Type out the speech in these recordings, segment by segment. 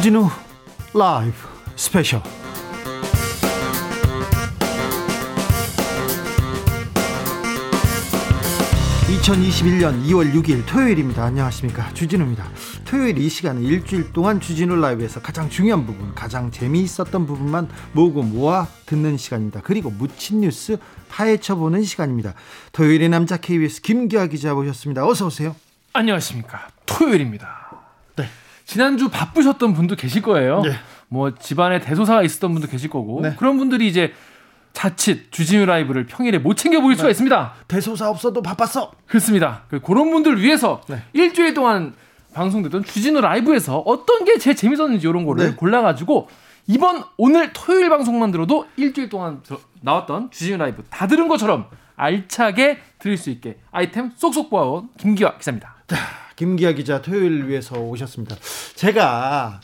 주진우 라이브 스페셜 2021년 2월 6일 토요일입니다. 안녕하십니까. 주진우입니다. 토요일 이 시간은 일주일 동안 주진우 라이브에서 가장 중요한 부분, 가장 재미있었던 부분만 모으고 모아 듣는 시간입니다. 그리고 묻힌 뉴스 파헤쳐보는 시간입니다. 토요일의 남자 KBS 김기화 기자 모셨습니다. 어서 오세요. 안녕하십니까. 토요일입니다. 네. 지난주 바쁘셨던 분도 계실 거예요. 네. 뭐 집안에 대소사가 있었던 분도 계실 거고 네. 그런 분들이 이제 자칫 주진우 라이브를 평일에 못 챙겨 보일 네. 수가 있습니다. 대소사 없어도 바빴어. 그렇습니다. 그 그런 분들 위해서 네. 일주일 동안 방송되던 주진우 라이브에서 어떤 게 제일 재밌었는지 이런 거를 네. 골라가지고 이번 오늘 토요일 방송만 들어도 일주일 동안 나왔던 주진우 라이브 다 들은 것처럼 알차게 들을 수 있게 아이템 쏙쏙 보아온 김기화 기자입니다. 자, 김기아 기자 토요일 위해서 오셨습니다. 제가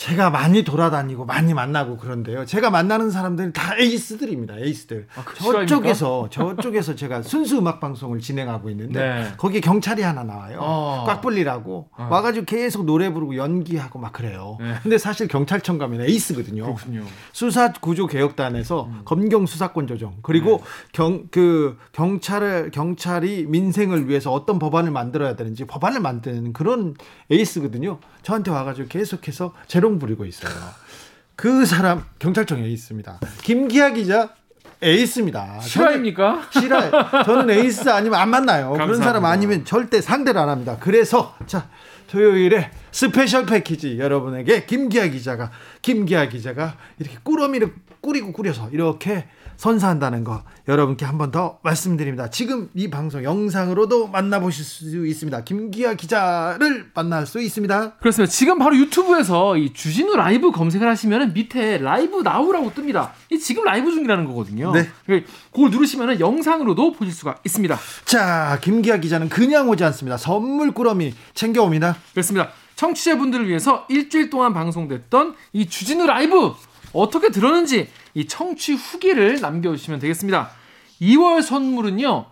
제가 많이 돌아다니고 많이 만나고 그런데요. 제가 만나는 사람들은 다 에이스들입니다. 에이스들. 아, 그 저쪽에서 저쪽에서 제가 순수 음악 방송을 진행하고 있는데 네. 거기 경찰이 하나 나와요. 어. 꽉불리라고 어. 와가지고 계속 노래 부르고 연기하고 막 그래요. 네. 근데 사실 경찰청 가면 에이스거든요. 그렇군요. 수사 구조 개혁단에서 음. 검경 수사권 조정 그리고 네. 경그 경찰을 경찰이 민생을 위해서 어떤 법안을 만들어야 되는지 법안을 만드는 그런 에이스거든요. 저한테 와가지고 계속해서 재롱 부리고 있어요. 그 사람 경찰청에 있습니다. 김기화 기자 에이스입니다. 실화입니까? 실화. 저는 에이스 아니면 안 만나요. 감사합니다. 그런 사람 아니면 절대 상대를 안 합니다. 그래서 자 토요일에 special package 여러분에게 김기화 기자가 김기아 기자가 이렇게 꾸러미를 꾸리고 꾸려서 이렇게 선사한다는 거 여러분께 한 번 더 말씀드립니다. 지금 이 방송 영상으로도 만나보실 수 있습니다. 김기아 기자를 만날 수 있습니다. 그렇습니다. 지금 바로 유튜브에서 이 주진우 라이브 검색을 하시면 밑에 라이브 나오라고 뜹니다. 이 지금 라이브 중이라는 거거든요. 네. 그걸 누르시면 영상으로도 보실 수가 있습니다. 자, 김기아 기자는 그냥 오지 않습니다. 선물 꾸러미 챙겨옵니다. 그렇습니다. 청취자분들을 위해서 일주일 동안 방송됐던 이 주진우 라이브 어떻게 들었는지 이 청취 후기를 남겨주시면 되겠습니다. 2월 선물은요,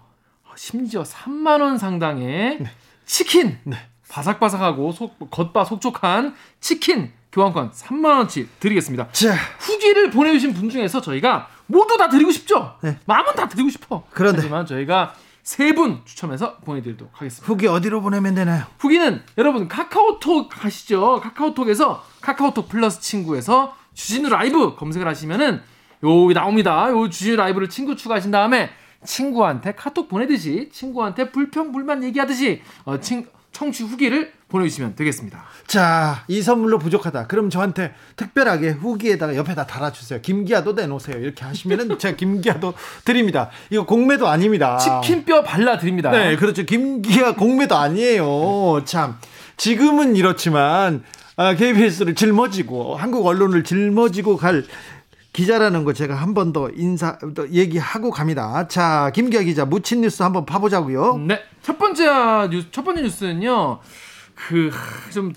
심지어 3만원 상당의 네. 치킨! 네. 바삭바삭하고 속, 겉바 속촉한 치킨 교환권 3만원치 드리겠습니다. 자. 후기를 보내주신 분 중에서 저희가 모두 다 드리고 싶죠? 네. 마음은 다 드리고 싶어. 그런데. 하지만 저희가 세분 추첨해서 보내드리도록 하겠습니다. 후기 어디로 보내면 되나요? 후기는 여러분 카카오톡 가시죠. 카카오톡에서 카카오톡 플러스 친구에서 주진우 라이브 검색을 하시면은 요 나옵니다. 요 주진우 라이브를 친구 추가하신 다음에 친구한테 카톡 보내듯이 친구한테 불평 불만 얘기하듯이 어, 친, 청취 후기를 보내주시면 되겠습니다. 자, 이 선물로 부족하다. 그럼 저한테 특별하게 후기에다가 옆에다 달아주세요. 김기아도 내놓으세요. 이렇게 하시면은 제가 김기아도 드립니다. 이거 공매도 아닙니다. 치킨뼈 발라 드립니다. 네, 그렇죠. 김기아 공매도 아니에요. 참. 지금은 이렇지만 KBS를 아, 짊어지고 한국 언론을 짊어지고 갈 기자라는 거 제가 한 번 더 인사 더 얘기하고 갑니다. 자, 김기아 기자 묻힌 뉴스 한번 봐보자고요. 네, 첫 번째 뉴스 첫 번째 뉴스는요. 그 좀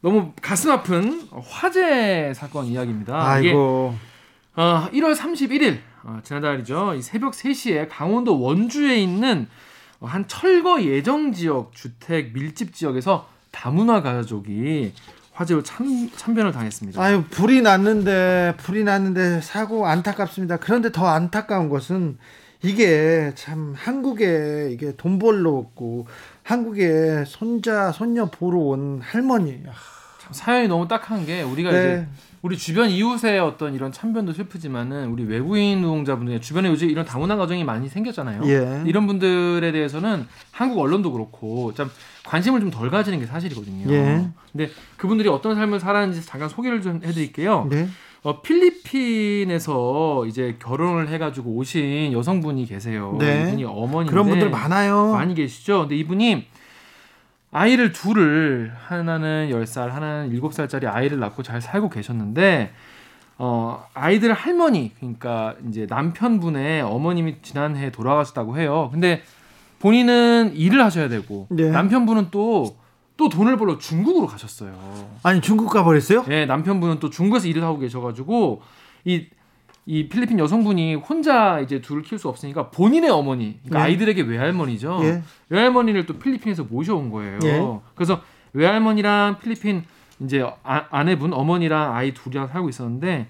너무 가슴 아픈 화재 사건 이야기입니다. 아이고. 이게, 어, 1월 31일 어, 지난달이죠. 새벽 3시에 강원도 원주에 있는 한 철거 예정 지역 주택 밀집 지역에서 다문화 가족이 화재로 참, 참변을 당했습니다. 아유 불이 났는데 불이 났는데 사고 안타깝습니다. 그런데 더 안타까운 것은 이게 참 한국에 이게 돈 벌러 왔고 한국에 손자 손녀 보러 온 할머니. 참 사연이 너무 딱한 게 우리가 네. 이제 우리 주변 이웃의 어떤 이런 참변도 슬프지만은 우리 외국인 노동자분들 주변에 요즘 이런 다문화 가정이 많이 생겼잖아요. 예. 이런 분들에 대해서는 한국 언론도 그렇고 참 관심을 좀 덜 가지는 게 사실이거든요. 예. 근데 그분들이 어떤 삶을 살았는지 잠깐 소개를 좀 해드릴게요. 네. 어, 필리핀에서 이제 결혼을 해가지고 오신 여성분이 계세요. 네. 이분이 어머니 그런 분들 많아요. 많이 계시죠. 근데 이분이 아이를 둘을 하나는 10살, 하나는 7살짜리 아이를 낳고 잘 살고 계셨는데 어, 아이들 할머니, 그러니까 이제 남편분의 어머님이 지난해 돌아가셨다고 해요. 근데 본인은 일을 하셔야 되고 네. 남편분은 또 또 돈을 벌러 중국으로 가셨어요. 아니 중국 가버렸어요? 네, 남편분은 또 중국에서 일을 하고 계셔가지고 이, 이 필리핀 여성분이 혼자 이제 둘을 키울 수 없으니까 본인의 어머니, 그러니까 네. 아이들에게 외할머니죠. 예. 외할머니를 또 필리핀에서 모셔온 거예요. 예. 그래서 외할머니랑 필리핀 이제 아, 아내분 어머니랑 아이 둘이랑 살고 있었는데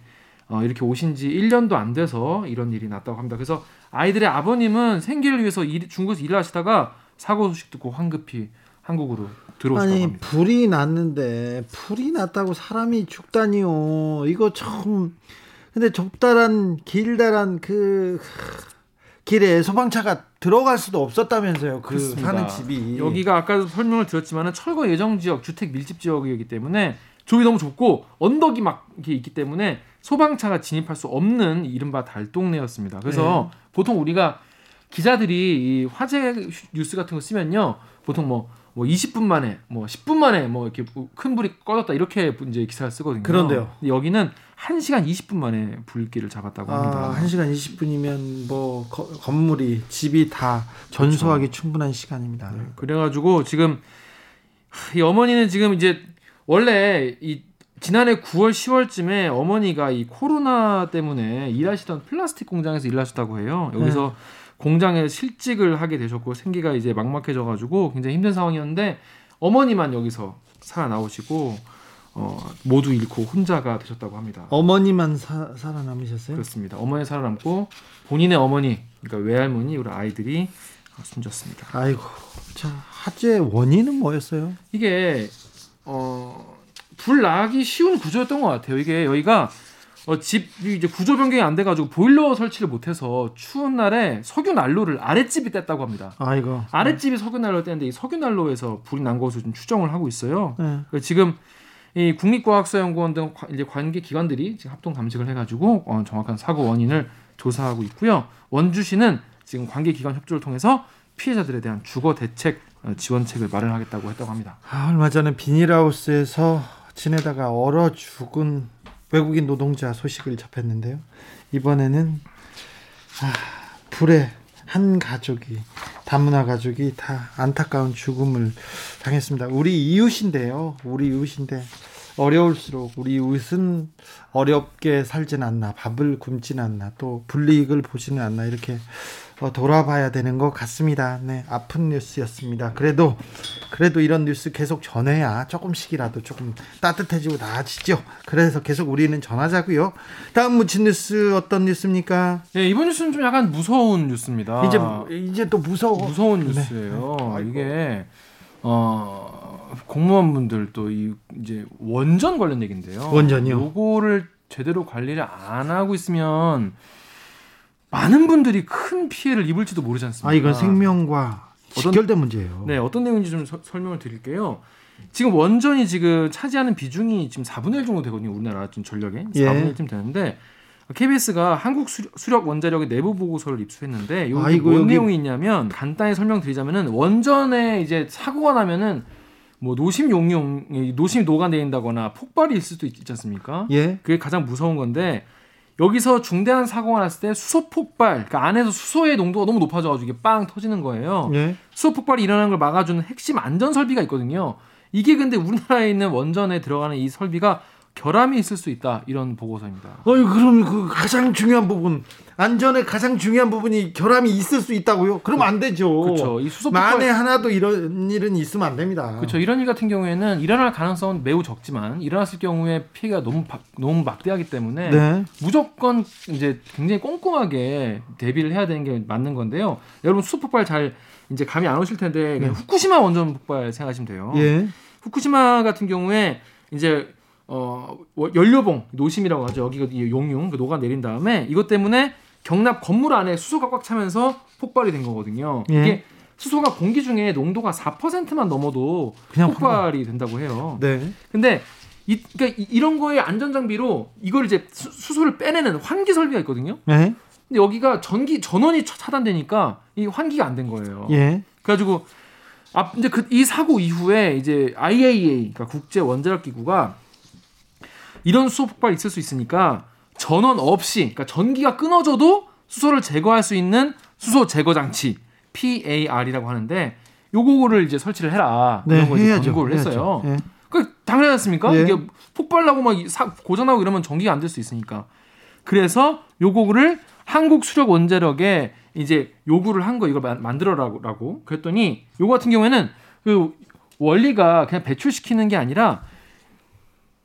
어, 이렇게 오신 지 1년도 안 돼서 이런 일이 났다고 합니다. 그래서 아이들의 아버님은 생계를 위해서 일, 중국에서 일을 하시다가 사고 소식 듣고 황급히 한국으로 들어오셨다고 아니 합니다. 불이 났는데 불이 났다고 사람이 죽다니요. 이거 참 근데 좁다란 길다란 그 길에 소방차가 들어갈 수도 없었다면서요. 그 그렇습니다. 사는 집이 여기가 아까도 설명을 드렸지만은 철거 예정 지역, 주택 밀집 지역이기 때문에 좁이 너무 좁고 언덕이 막 이렇게 있기 때문에 소방차가 진입할 수 없는 이른바 달동네였습니다. 그래서 네. 보통 우리가 기자들이 이 화재 뉴스 같은 거 쓰면요, 보통 뭐, 뭐 20분 만에, 뭐 10분 만에 뭐 이렇게 큰 불이 꺼졌다 이렇게 이제 기사를 쓰거든요. 그런데요. 여기는 1시간 20분 만에 불길을 잡았다고 합니다. 아, 1시간 20분이면 뭐 거- 건물이 집이 다 전소하기 충분한 시간입니다. 그래 가지고 지금 하, 이 어머니는 지금 이제 원래 이 지난해 9월 10월쯤에 어머니가 이 코로나 때문에 일하시던 플라스틱 공장에서 일하셨다고 해요. 여기서 공장에 실직을 하게 되셨고 생계가 이제 막막해져 가지고 굉장히 힘든 상황이었는데 어머니만 여기서 살아나오시고 어, 모두 잃고 혼자가 되셨다고 합니다. 어머니만 사, 살아남으셨어요? 그렇습니다. 어머니 살아남고 본인의 어머니, 그러니까 외할머니, 우리 아이들이 숨졌습니다. 아이고. 자, 화재 원인은 뭐였어요? 이게 어, 불 나기 쉬운 구조였던 것 같아요. 이게 여기가 어, 집이 이제 구조 변경이 안 돼가지고 보일러 설치를 못해서 추운 날에 석유 난로를 아랫집이 뗐다고 합니다. 아이고. 아랫집이 석유 난로를 뗐는데 이 석유 난로에서 불이 난 것으로 좀 추정을 하고 있어요. 네. 지금 이 국립과학사연구원 등 과- 이제 관계 기관들이 지금 합동 감식을 해가지고 어, 정확한 사고 원인을 조사하고 있고요. 원주시는 지금 관계 기관 협조를 통해서 피해자들에 대한 주거 대책 어, 지원책을 마련하겠다고 했다고 합니다. 아, 얼마 전에 비닐하우스에서 지내다가 얼어 죽은 외국인 노동자 소식을 접했는데요. 이번에는 아, 불에 한 가족이 다문화 가족이 다 안타까운 죽음을 당했습니다. 우리 이웃인데요. 우리 이웃인데 어려울수록 우리 이웃은 어렵게 살진 않나, 밥을 굶진 않나, 또 불이익을 보지는 않나 이렇게 어, 돌아봐야 되는 것 같습니다. 네, 아픈 뉴스였습니다. 그래도 그래도 이런 뉴스 계속 전해야 조금씩이라도 조금 따뜻해지고 나아지죠. 그래서 계속 우리는 전하자고요. 다음 묻힌 뉴스 어떤 뉴스입니까? 네, 이번 뉴스는 좀 약간 무서운 뉴스입니다. 이제 이제 또 무서워. 무서운 네. 뉴스예요. 아이고. 이게 어 공무원분들 또 이 이제 원전 관련 얘긴데요. 원전이요? 요거를 제대로 관리를 안 하고 있으면 많은 분들이 큰 피해를 입을지도 모르지 않습니까? 아 이건 생명과 직결된 문제예요. 네, 어떤 내용인지 좀 서- 설명을 드릴게요. 지금 원전이 지금 차지하는 비중이 지금 4분의 1 정도 되거든요. 우리나라 지금 전력의 예. 4분의 1쯤 되는데 KBS가 한국 수력, 원자력의 내부 보고서를 입수했는데 여기 아이고, 뭔 여기- 내용이 있냐면 간단히 설명드리자면은 원전에 이제 사고가 나면은 뭐 노심 용용 노심이 녹아내린다거나 폭발이 있을 수도 있지 않습니까? 예. 그게 가장 무서운 건데 여기서 중대한 사고가 났을 때 수소 폭발, 그러니까 안에서 수소의 농도가 너무 높아져가지고 이게 빵 터지는 거예요. 예. 수소 폭발이 일어나는 걸 막아주는 핵심 안전 설비가 있거든요. 이게 근데 우리나라에 있는 원전에 들어가는 이 설비가 결함이 있을 수 있다 이런 보고서입니다. 어이 그럼 그 가장 중요한 부분 안전의 가장 중요한 부분이 결함이 있을 수 있다고요? 그럼 안 되죠. 그렇죠. 이 수소 만에 폭발 하나도 이런 일은 있으면 안 됩니다. 그렇죠. 이런 일 같은 경우에는 일어날 가능성은 매우 적지만 일어났을 경우에 피해가 너무 바- 너무 막대하기 때문에 네. 무조건 이제 굉장히 꼼꼼하게 대비를 해야 되는 게 맞는 건데요. 여러분 수소 폭발 잘 이제 감이 안 오실 텐데 그냥 후쿠시마 원전 폭발 생각하시면 돼요. 예. 후쿠시마 같은 경우에 이제 어 워- 연료봉 노심이라고 하죠. 여기가 이 용융 그 녹아 내린 다음에 이것 때문에 경납 건물 안에 수소가 꽉 차면서 폭발이 된 거거든요. 예. 이게 수소가 공기 중에 농도가 4%만 넘어도 폭발이 된다고 해요. 네. 근데 이, 그러니까 이- 이런 거에 안전 장비로 이걸 이제 수, 수소를 빼내는 환기 설비가 있거든요. 네. 근데 여기가 전기 전원이 차- 차단되니까 이 환기가 안 된 거예요. 예. 그래가지고 아 이제 그 이 사고 이후에 이제 IAEA 그러니까 국제 원자력 기구가 이런 수소 폭발이 있을 수 있으니까 전원 없이 그러니까 전기가 끊어져도 수소를 제거할 수 있는 수소 제거 장치 PAR이라고 하는데 요거를 이제 설치를 해라 네, 이런 거 이제. 권고를. 했어요. 예. 그 당연하지 않습니까? 예. 이게 폭발나고 막 사- 고장나고 이러면 전기가 안 될 수 있으니까. 그래서 요거를 한국 수력 원자력에 이제 요구를 한 거 이걸 만- 만들어라고 그랬더니 요거 같은 경우에는 그 원리가 그냥 배출시키는 게 아니라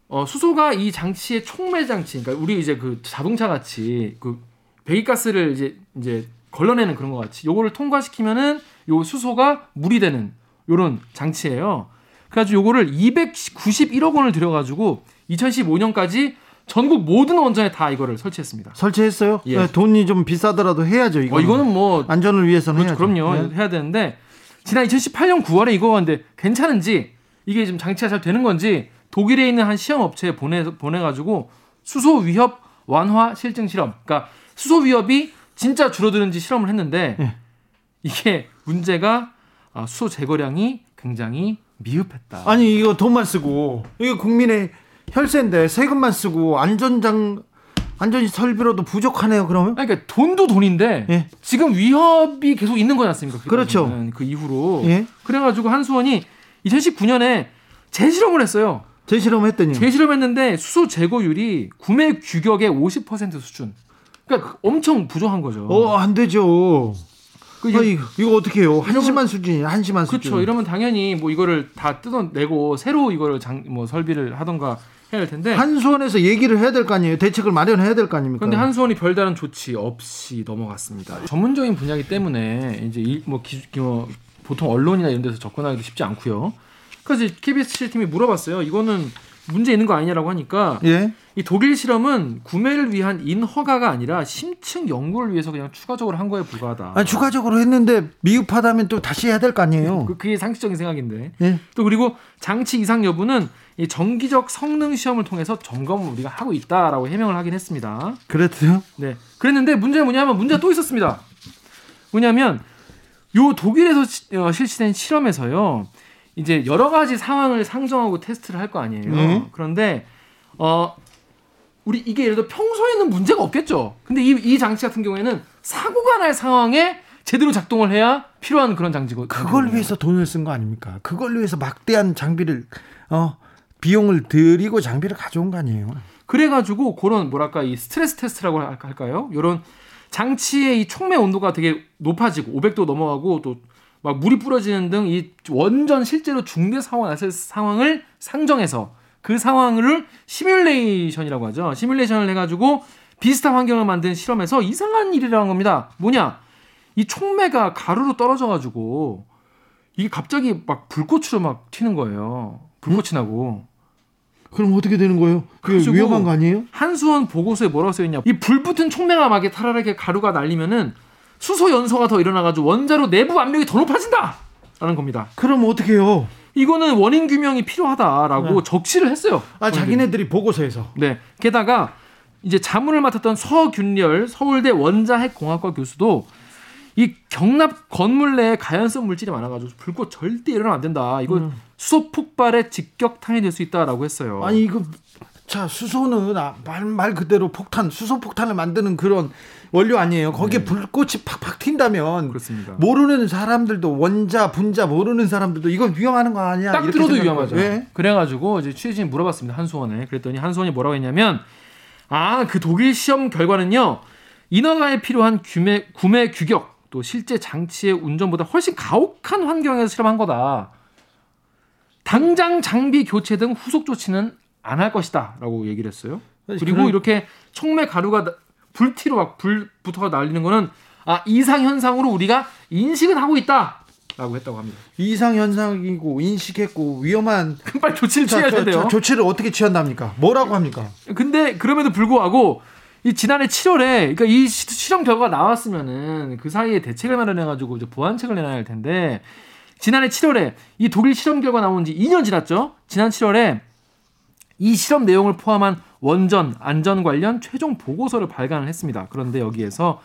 어, 수소가 이 장치의 촉매 장치, 그러니까 우리 이제 그 자동차 같이 그 배기가스를 이제 이제 걸러내는 그런 것 같이 요거를 통과시키면은 요 수소가 물이 되는 요런 장치예요. 그래가지고 요거를 291억 원을 들여가지고 2015년까지 전국 모든 원전에 다 이거를 설치했습니다. 설치했어요? 예. 네, 돈이 좀 비싸더라도 해야죠. 이거 어, 이거는 뭐 안전을 위해서는 그렇죠, 해야죠. 그럼요 네. 해야 되는데 지난 2018년 9월에 이거 근데 괜찮은지 이게 좀 장치가 잘 되는 건지 독일에 있는 한 시험 업체에 보내 보내가지고 수소 위협 완화 실증 실험, 그러니까 수소 위협이 진짜 줄어드는지 실험을 했는데 예. 이게 문제가 아, 수소 제거량이 굉장히 미흡했다. 아니 이거 돈만 쓰고 이게 국민의 혈세인데 세금만 쓰고 안전장 안전 설비로도 부족하네요. 그러면 아니, 그러니까 돈도 돈인데 예. 지금 위협이 계속 있는 거지 않습니까? 그렇죠. 그때까지는. 그 이후로 예. 그래가지고 한수원이 2019년에 재실험을 했어요. 재실험했더니 재실험했는데 수소 제거율이 구매 규격의 50% 수준. 그러니까 엄청 부족한 거죠. 어 안 되죠. 그 아, 이- 이거, 이거 어떻게 해요? 한심한 수준이 한심한 수준. 그렇죠. 이러면 당연히 뭐 이거를 다 뜯어내고 새로 이거를 장, 뭐 설비를 하던가 해야 할 텐데. 한수원에서 얘기를 해야 될 거 아니에요. 대책을 마련해야 될 거 아닙니까? 그런데 한수원이 별다른 조치 없이 넘어갔습니다. 전문적인 분야이기 때문에 이제 일, 뭐, 기, 뭐 보통 언론이나 이런 데서 접근하기도 쉽지 않고요. 그래서 KBS 팀이 물어봤어요. 이거는 문제 있는 거 아니냐라고 하니까 예. 이 독일 실험은 구매를 위한 인허가가 아니라 심층 연구를 위해서 그냥 추가적으로 한 거에 불과하다. 아니, 추가적으로 했는데 미흡하다면 또 다시 해야 될 거 아니에요. 그, 그게 상식적인 생각인데. 예. 또 그리고 장치 이상 여부는 이 정기적 성능 시험을 통해서 점검을 우리가 하고 있다라고 해명을 하긴 했습니다. 그랬어요? 네. 그랬는데 문제는 뭐냐면 문제가 또 있었습니다. 뭐냐면 요 독일에서 시- 어, 실시된 실험에서요. 이제 여러 가지 상황을 상정하고 테스트를 할 거 아니에요. 네. 그런데 어 우리 이게 예를 들어 평소에는 문제가 없겠죠. 근데 이, 이 장치 같은 경우에는 사고가 날 상황에 제대로 작동을 해야 필요한 그런 장치고 그걸 위해서 돈을 쓴 거 아닙니까? 그걸 위해서 막대한 장비를 어 비용을 들이고 장비를 가져온 거 아니에요? 그래가지고 그런 뭐랄까 이 스트레스 테스트라고 할- 할까요? 이런 장치의 이 촉매 온도가 되게 높아지고 500도 넘어가고 또 막 물이 뿌려지는 등 이 원전 실제로 중대 사고가 났을 상황을 상정해서 그 상황을 시뮬레이션이라고 하죠. 시뮬레이션을 해가지고 비슷한 환경을 만든 실험에서 이상한 일이라는 겁니다. 뭐냐? 이 촉매가 가루로 떨어져가지고 이게 갑자기 막 불꽃으로 막 튀는 거예요. 불꽃이 나고. 그럼 어떻게 되는 거예요? 그게 위험한 거 아니에요? 한수원 보고서에 뭐라고 써 있냐? 이 불붙은 촉매가 막에 타라르게 가루가 날리면은 수소 연소가 더 일어나가지고 원자로 내부 압력이 더 높아진다. 라는 겁니다. 그럼 어떻게 해요? 이거는 원인 규명이 필요하다라고 적시를 했어요. 아 자기네들이 보고서에서 네. 게다가 이제 자문을 맡았던 서균렬 서울대 원자핵공학과 교수도 이 경납 건물 내에 가연성 물질이 많아가지고 불꽃 절대 일어나면 안 된다. 이거 수소 폭발의 직격탄이 될 수 있다라고 했어요. 아니 이거 자 수소는 아, 말, 말 그대로 폭탄 수소 폭탄을 만드는 그런 원료 아니에요. 거기에 불꽃이 팍팍 튄다면 네. 그렇습니다. 모르는 사람들도 원자 분자 모르는 사람들도 이건 위험하는 거 아니야? 딱 들어도 위험하죠. 예? 그래가지고 이제 취재진이 물어봤습니다 한수원에. 그랬더니 한수원이 뭐라고 했냐면 아 그 독일 시험 결과는요 인허가에 필요한 구매 구매 규격 또 실제 장치의 운전보다 훨씬 가혹한 환경에서 실험한 거다. 당장 장비 교체 등 후속 조치는 안 할 것이다라고 얘기를 했어요. 그리고 그럼- 이렇게 촉매 가루가 나- 불티로 막 불부터가 날리는 거는 아 이상 현상으로 우리가 인식은 하고 있다 라고 했다고 합니다. 이상 현상이고 인식했고 위험한 빨리 조치를 자, 취해야 저, 된대요. 저, 조치를 어떻게 취한답니까? 뭐라고 합니까? 근데 그럼에도 불구하고 이 지난해 7월에 그러니까 이 시- 실험 결과가 나왔으면은 그 사이에 대책을 마련해 가지고 이제 보완책을 내놔야 할 텐데 지난해 7월에 이 독일 실험 결과 나온 지 2년 지났죠. 지난 7월에 이 실험 내용을 포함한 원전 안전 관련 최종 보고서를 발간을 했습니다. 그런데 여기에서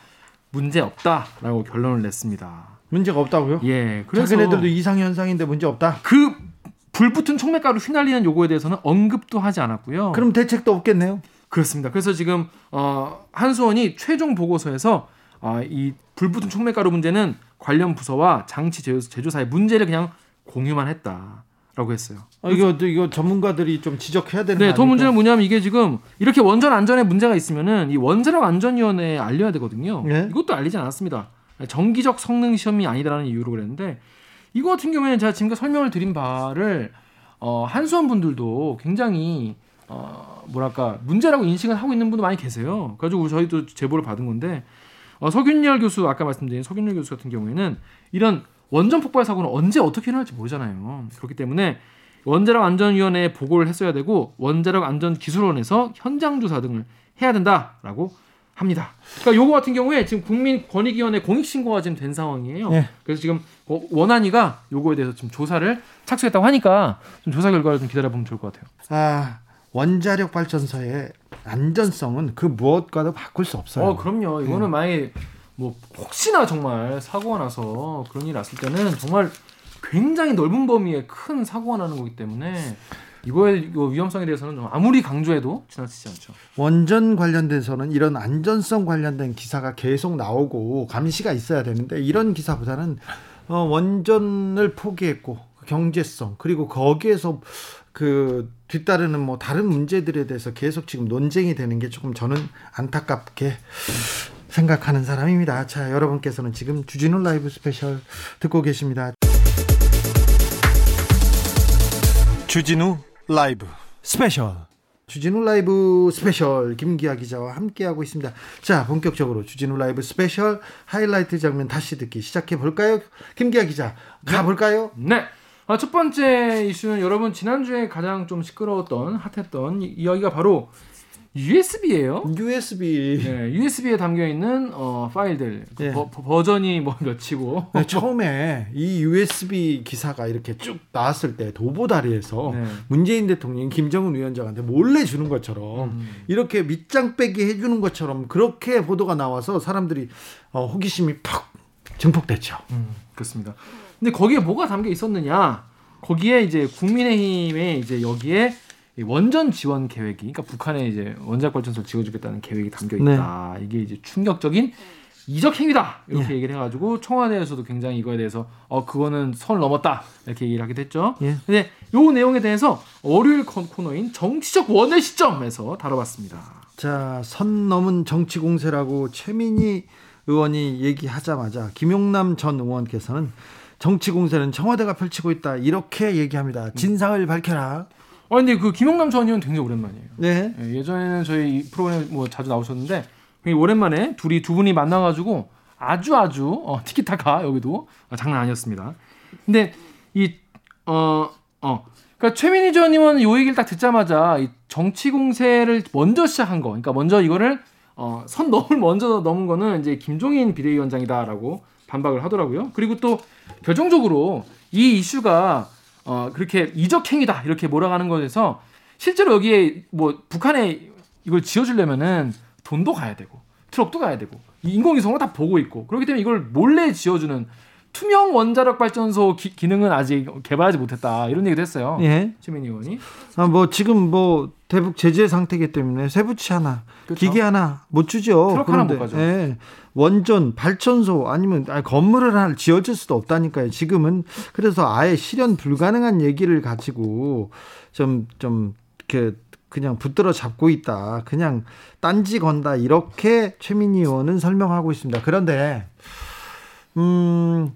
문제 없다라고 결론을 냈습니다. 문제가 없다고요? 예, 그래서 자기네들도 이상 현상인데 문제 없다. 그 불붙은 촉매가루 휘날리는 요거에 대해서는 언급도 하지 않았고요. 그럼 대책도 없겠네요. 그렇습니다. 그래서 지금 어, 한수원이 최종 보고서에서 아, 이 불붙은 촉매가루 문제는 관련 부서와 장치 제조, 제조사의 문제를 그냥 공유만 했다 라고 했어요. 아, 이거 이거 전문가들이 좀 지적해야 되는 네, 거 더? 문제는 뭐냐면 이게 지금 이렇게 원전 안전에 문제가 있으면은 이 원자력 안전위원회에 알려야 되거든요. 네. 이것도 알리지 않았습니다. 정기적 성능 시험이 아니다라는 이유로 그랬는데 이거 같은 경우에는 제가 지금까지 설명을 드린 바를 어, 한수원 분들도 굉장히 어, 뭐랄까 문제라고 인식을 하고 있는 분도 많이 계세요. 그래가지고 저희도 제보를 받은 건데 어, 서균열 교수 아까 말씀드린 서균열 교수 같은 경우에는 이런 원전 폭발 사고는 언제 어떻게 일어날지 모르잖아요. 그렇기 때문에 원자력 안전위원회에 보고를 했어야 되고 원자력 안전 기술원에서 현장 조사 등을 해야 된다라고 합니다. 그러니까 요거 같은 경우에 지금 국민권익위원회 공익 신고가 지금 된 상황이에요. 네. 그래서 지금 어, 원안위가 요거에 대해서 좀 조사를 착수했다고 하니까 좀 조사 결과를 좀 기다려보면 좋을 것 같아요. 아 원자력 발전소의 안전성은 그 무엇과도 바꿀 수 없어요. 어, 그럼요. 이거는 만약에 뭐 혹시나 정말 사고가 나서 그런 일이 났을 때는 정말 굉장히 넓은 범위의 큰 사고가 나는 거기 때문에 이거의 이거 위험성에 대해서는 좀 아무리 강조해도 지나치지 않죠. 원전 관련돼서는 이런 안전성 관련된 기사가 계속 나오고 감시가 있어야 되는데 이런 기사보다는 어, 원전을 포기했고 경제성 그리고 거기에서 그 뒤따르는 뭐 다른 문제들에 대해서 계속 지금 논쟁이 되는 게 조금 저는 안타깝게 생각하는 사람입니다. 자, 여러분께서는 지금 주진우 라이브 스페셜 듣고 계십니다. 주진우 라이브 스페셜 주진우 라이브 스페셜 김기화 기자와 함께하고 있습니다. 자, 본격적으로 주진우 라이브 스페셜 하이라이트 장면 다시 듣기 시작해 볼까요? 김기화 기자 가 볼까요? 네. 아, 첫 번째 이슈는 여러분 지난주에 가장 좀 시끄러웠던 hot했던 이- 이야기가 바로 USB예요. USB 네, USB에 담겨 있는 어, 파일들 그 예. 버, 버전이 뭐 몇이고 네, 처음에 이 USB 기사가 이렇게 쭉 나왔을 때 도보다리에서 네. 문재인 대통령이 김정은 위원장한테 몰래 주는 것처럼 음. 이렇게 밑장 빼기 해주는 것처럼 그렇게 보도가 나와서 사람들이 어, 호기심이 팍 증폭됐죠. 음, 그렇습니다. 근데 거기에 뭐가 담겨 있었느냐? 거기에 이제 국민의힘의 이제 여기에 이 원전 지원 계획이, 그러니까 북한에 이제 원자력 발전소 지어주겠다는 계획이 담겨 있다. 이게 이제 충격적인 이적 행위다 이렇게 예. 얘기를 해가지고 청와대에서도 굉장히 이거에 대해서 어 그거는 선을 넘었다 이렇게 얘기를 하게 됐죠. 예. 근데 요 내용에 대해서 월요일 컨- 코너인 정치적 원의 시점에서 다뤄봤습니다. 자, 선 넘은 정치 공세라고 최민희 의원이 얘기하자마자 김용남 전 의원께서는 정치 공세는 청와대가 펼치고 있다 이렇게 얘기합니다. 진상을 밝혀라. 아 근데 그 김용남 전 의원 굉장히 오랜만이에요. 네. 예, 예전에는 저희 이 프로그램에 뭐 자주 나오셨는데 오랜만에 둘이 두 분이 만나가지고 아주 아주 어, 티키타카 여기도 어, 장난 아니었습니다. 근데 이 어 어 그러니까 최민희 전 의원은 요 얘기를 딱 듣자마자 이 정치 공세를 먼저 시작한 거, 그러니까 먼저 이거를 어, 선 넘을 먼저 넘은 거는 이제 김종인 비대위원장이다라고 반박을 하더라고요. 그리고 또 결정적으로 이 이슈가 어, 그렇게 이적행위다. 이렇게 몰아가는 것에서 실제로 여기에 뭐 북한에 이걸 지어주려면은 돈도 가야 되고 트럭도 가야 되고 이 인공위성을 다 보고 있고 그렇기 때문에 이걸 몰래 지어주는 투명 원자력 발전소 기, 기능은 아직 개발하지 못했다 이런 얘기도 했어요. 예. 최민희 의원이 아, 뭐 지금 뭐 대북 제재 상태이기 때문에 쇠붙이 하나, 그렇죠. 기계 하나 못 주죠. 트럭 하나 못 가죠. 예, 원전, 발전소 아니면 아니, 건물을 하나 지어줄 수도 없다니까요. 지금은 그래서 아예 실현 불가능한 얘기를 가지고 좀좀 이렇게 그냥 붙들어 잡고 있다. 그냥 딴지 건다. 이렇게 최민희 의원은 설명하고 있습니다. 그런데 음.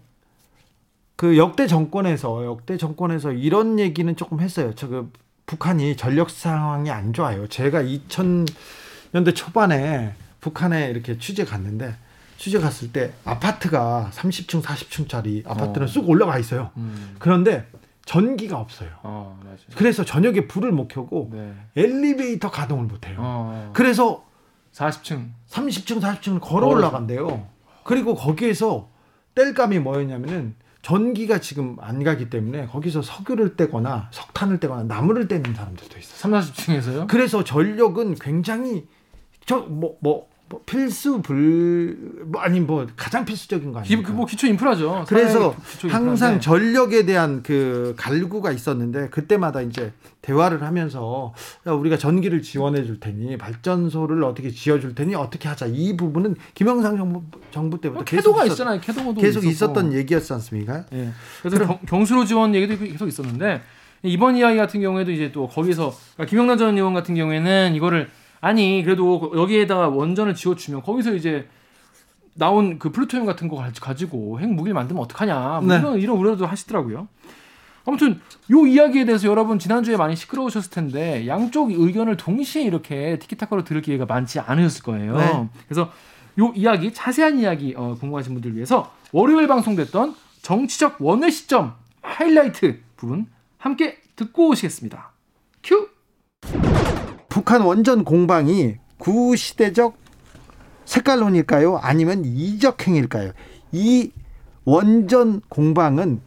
그 역대 정권에서 역대 정권에서 이런 얘기는 조금 했어요. 저 그 북한이 전력 상황이 안 좋아요. 제가 2000년대 초반에 북한에 이렇게 취재 갔는데 취재 갔을 때 아파트가 30층, 40층짜리 아파트는 어. 쑥 올라가 있어요. 음. 그런데 전기가 없어요. 어. 그래서 저녁에 불을 못 켜고 네. 엘리베이터 가동을 못 해요. 어. 그래서 40층 30층, 40층을 걸어. 올라간대요. 그리고 거기에서 뗄감이 뭐였냐면은 전기가 지금 안 가기 때문에 거기서 석유를 떼거나 석탄을 떼거나 나무를 떼는 사람들도 있어요. 3, 40층에서요? 그래서 전력은 굉장히 저 뭐뭐 필수 불 뭐 아니 뭐 가장 필수적인 거 기, 아니에요? 뭐 기초 인프라죠. 그래서 기초 항상. 전력에 대한 그 갈구가 있었는데 그때마다 이제 대화를 하면서 야, 우리가 전기를 지원해 줄 테니 발전소를 어떻게 지어 줄 테니 어떻게 하자 이 부분은 김영삼 정부, 정부 때부터 뭐 계속 있었, 있잖아요. 캐도도 계속 있었고. 있었던 얘기였지 않습니까? 예. 그래서 경, 경수로 지원 얘기도 계속 있었는데 이번 이야기 같은 경우에도 이제 또 거기서 그러니까 김영란 전 의원 같은 경우에는 이거를 아니 그래도 여기에다가 원전을 지어주면 거기서 이제 나온 그 플루토늄 같은 거 가- 가지고 핵 무기를 만들면 어떡하냐 뭐 네. 이런 이런 우려도 하시더라고요. 아무튼 요 이야기에 대해서 여러분 지난주에 많이 시끄러우셨을 텐데 양쪽 의견을 동시에 이렇게 티키타카로 들을 기회가 많지 않으셨을 거예요. 네. 그래서 요 이야기 자세한 이야기 어, 궁금하신 분들 위해서 월요일 방송됐던 정치적 원의 시점 하이라이트 부분 함께 듣고 오시겠습니다. 큐. 북한 원전 공방이 구시대적 색깔론일까요? 아니면 이적 행일까요? 이 원전 공방은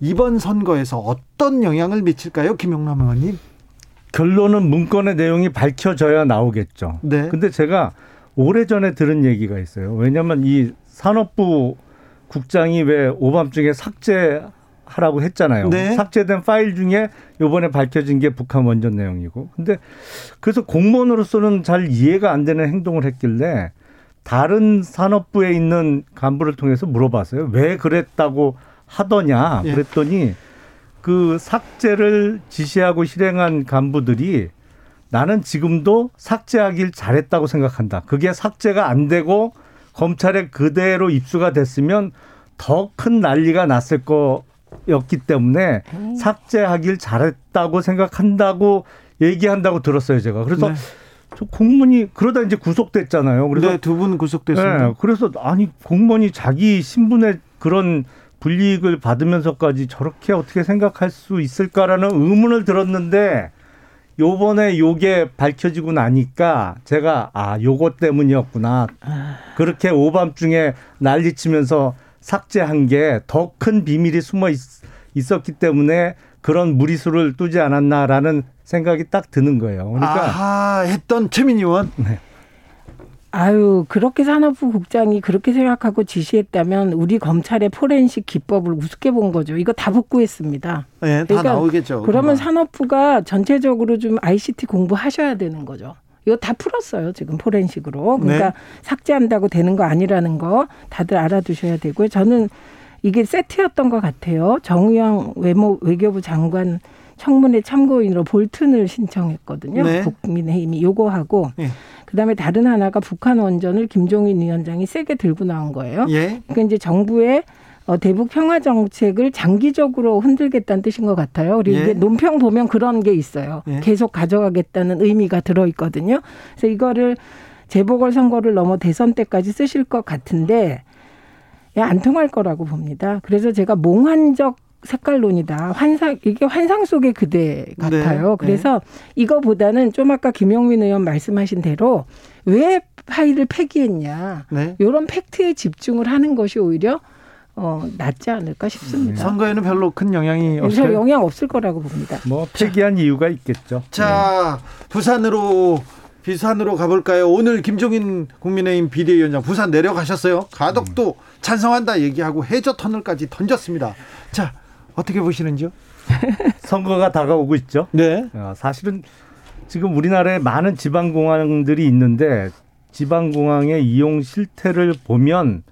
이번 선거에서 어떤 영향을 미칠까요? 김용남 의원님. 결론은 문건의 내용이 밝혀져야 나오겠죠. 네. 근데 제가 오래전에 들은 얘기가 있어요. 왜냐하면 이 산업부 국장이 왜 오밤중에 삭제 하라고 했잖아요. 네. 삭제된 파일 중에 요번에 밝혀진 게 북한 원전 내용이고. 근데 그래서 공무원으로서는 잘 이해가 안 되는 행동을 했길래 다른 산업부에 있는 간부를 통해서 물어봤어요. 왜 그랬다고 하더냐. 예. 그랬더니 그 삭제를 지시하고 실행한 간부들이 나는 지금도 삭제하길 잘했다고 생각한다. 그게 삭제가 안 되고 검찰에 그대로 입수가 됐으면 더 큰 난리가 났을 거 였기 때문에 음. 삭제하길 잘했다고 생각한다고 얘기한다고 들었어요, 제가. 그래서 네. 저 공무원이 그러다 이제 구속됐잖아요. 그래서 네, 두분 구속됐습니다. 네, 그래서 아니 공무원이 자기 신분의 그런 불이익을 받으면서까지 저렇게 어떻게 생각할 수 있을까라는 의문을 들었는데 요번에 요게 밝혀지고 나니까 제가 아 요거 때문이었구나. 그렇게 오밤중에 난리치면서 삭제한 게 더 큰 비밀이 숨어 있, 있었기 때문에 그런 무리수를 두지 않았나라는 생각이 딱 드는 거예요. 그러니까 아하 했던 최민희 의원. 네. 아유 그렇게 산업부 국장이 그렇게 생각하고 지시했다면 우리 검찰의 포렌식 기법을 우습게 본 거죠. 이거 다 복구했습니다. 네, 다 그러니까 나오겠죠. 그러면 산업부가 전체적으로 좀 ICT 공부하셔야 되는 거죠. 이거 다 풀었어요 지금 포렌식으로. 그러니까 네. 삭제한다고 되는 거 아니라는 거 다들 알아두셔야 되고요. 저는 이게 세트였던 것 같아요. 정의영 외모 외교부 장관 청문회 참고인으로 볼튼을 신청했거든요. 네. 국민의힘이 요거하고 네. 그다음에 다른 하나가 북한 원전을 김종인 위원장이 세게 들고 나온 거예요. 예. 그러니까 이제 정부의 어, 대북 평화 정책을 장기적으로 흔들겠다는 뜻인 것 같아요. 그리고 예. 이게 논평 보면 그런 게 있어요. 예. 계속 가져가겠다는 의미가 들어 있거든요. 그래서 이거를 재보궐 선거를 넘어 대선 때까지 쓰실 것 같은데 안 통할 거라고 봅니다. 그래서 제가 몽환적 색깔론이다. 환상 이게 환상 속의 그대 같아요. 네. 그래서 네. 이거보다는 좀 아까 김용민 의원 말씀하신 대로 왜 파일을 폐기했냐. 네. 이런 팩트에 집중을 하는 것이 오히려 어, 낫지 않을까 싶습니다. 선거에는 별로 큰 영향이 없을 영향 없을 거라고 봅니다. 뭐 폐기한 자, 이유가 있겠죠. 자, 네. 부산으로 부산으로 가볼까요? 오늘 김종인 국민의힘 비대위원장 부산 내려가셨어요. 가덕도 음. 찬성한다 얘기하고 해저 터널까지 던졌습니다. 자, 어떻게 보시는지요? 선거가 다가오고 있죠. 네. 어, 사실은 지금 우리나라에 많은 지방공항들이 있는데 지방공항의 이용 실태를 보면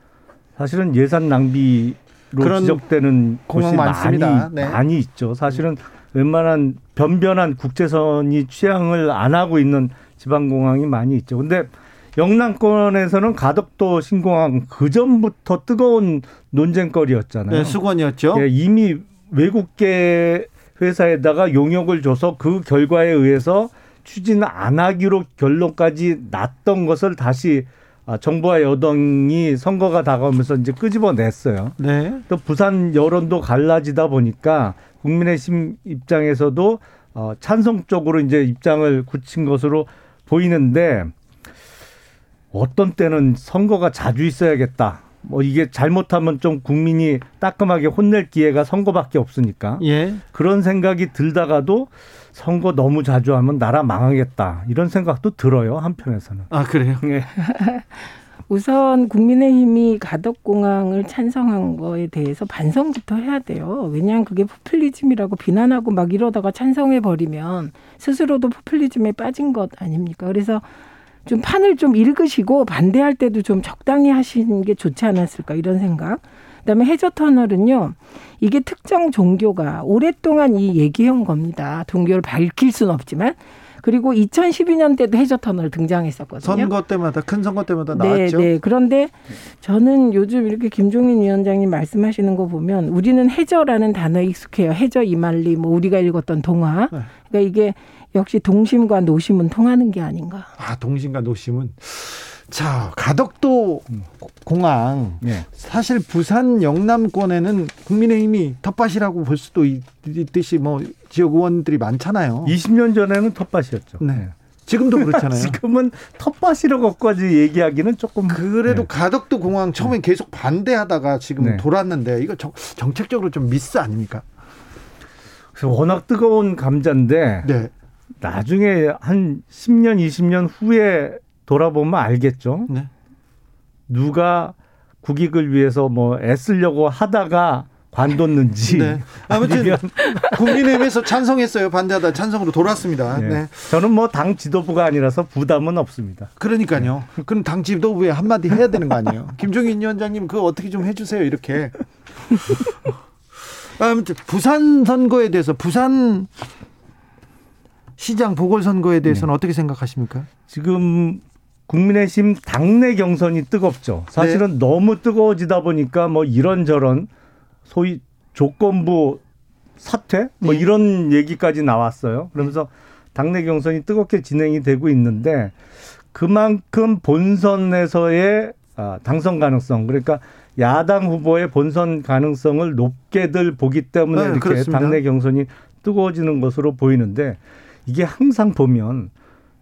사실은 예산 낭비로 지적되는 곳이 많습니다. 많이 네. 많이 있죠. 사실은 웬만한 변변한 국제선이 취향을 안 하고 있는 지방공항이 많이 있죠. 근데 영남권에서는 가덕도 신공항 그 전부터 뜨거운 논쟁거리였잖아요. 네, 수건이었죠. 예, 이미 외국계 회사에다가 용역을 줘서 그 결과에 의해서 추진 안 하기로 결론까지 났던 것을 다시 아, 정부와 여당이 선거가 다가오면서 이제 끄집어냈어요. 네. 또 부산 여론도 갈라지다 보니까 국민의힘 입장에서도 어, 찬성 쪽으로 이제 입장을 굳힌 것으로 보이는데 어떤 때는 선거가 자주 있어야겠다. 뭐 이게 잘못하면 좀 국민이 따끔하게 혼낼 기회가 선거밖에 없으니까 예. 그런 생각이 들다가도 선거 너무 자주 하면 나라 망하겠다 이런 생각도 들어요 한편에서는 아 그래요? 네. 우선 국민의힘이 가덕공항을 찬성한 거에 대해서 반성부터 해야 돼요. 왜냐하면 그게 포퓰리즘이라고 비난하고 막 이러다가 찬성해 버리면 스스로도 포퓰리즘에 빠진 것 아닙니까? 그래서 좀 판을 좀 읽으시고 반대할 때도 좀 적당히 하시는 게 좋지 않았을까 이런 생각. 그다음에 해저 터널은요. 이게 특정 종교가 오랫동안 이 얘기해온 겁니다. 종교를 밝힐 수는 없지만 그리고 2012년 때도 해저 터널 등장했었거든요. 선거 때마다 큰 선거 때마다 네, 나왔죠. 네. 그런데 저는 요즘 이렇게 김종인 위원장님 말씀하시는 거 보면 우리는 해저라는 단어에 익숙해요. 해저 이말리 뭐 우리가 읽었던 동화. 네. 그러니까 이게 역시 동심과 노심은 통하는 게 아닌가. 아, 동심과 노심은 자, 가덕도 공항. 네. 사실 부산 영남권에는 국민의힘이 텃밭이라고 볼 수도 있듯이 뭐 지역 의원들이 많잖아요. 20년 전에는 텃밭이었죠. 네. 네. 지금도 그렇잖아요. 지금은 텃밭이라고까지 얘기하기는 조금 그래도 네. 가덕도 공항 처음엔 네. 계속 반대하다가 지금 네. 돌았는데 이거 정, 정책적으로 좀 미스 아닙니까? 그래서 워낙 뜨거운 감자인데 네. 나중에 한 10년 20년 후에 돌아보면 알겠죠. 네. 누가 국익을 위해서 뭐 애쓰려고 하다가 관뒀는지. 네. 아무튼 국민의힘에서 찬성했어요. 반대하다 찬성으로 돌았습니다. 네. 네. 저는 뭐 당 지도부가 아니라서 부담은 없습니다. 그러니까요. 네. 그럼 당 지도부에 한마디 해야 되는 거 아니에요? 김종인 위원장님 그거 어떻게 좀 해주세요. 이렇게. 아무튼 부산 선거에 대해서 부산 시장 보궐선거에 대해서는 네. 어떻게 생각하십니까? 지금 국민의힘 당내 경선이 뜨겁죠. 사실은 네. 너무 뜨거워지다 보니까 뭐 이런저런 소위 조건부 사퇴 뭐 네. 이런 얘기까지 나왔어요. 그러면서 당내 경선이 뜨겁게 진행이 되고 있는데 그만큼 본선에서의 아, 당선 가능성 그러니까 야당 후보의 본선 가능성을 높게들 보기 때문에 네, 이렇게 그렇습니다. 당내 경선이 뜨거워지는 것으로 보이는데 이게 항상 보면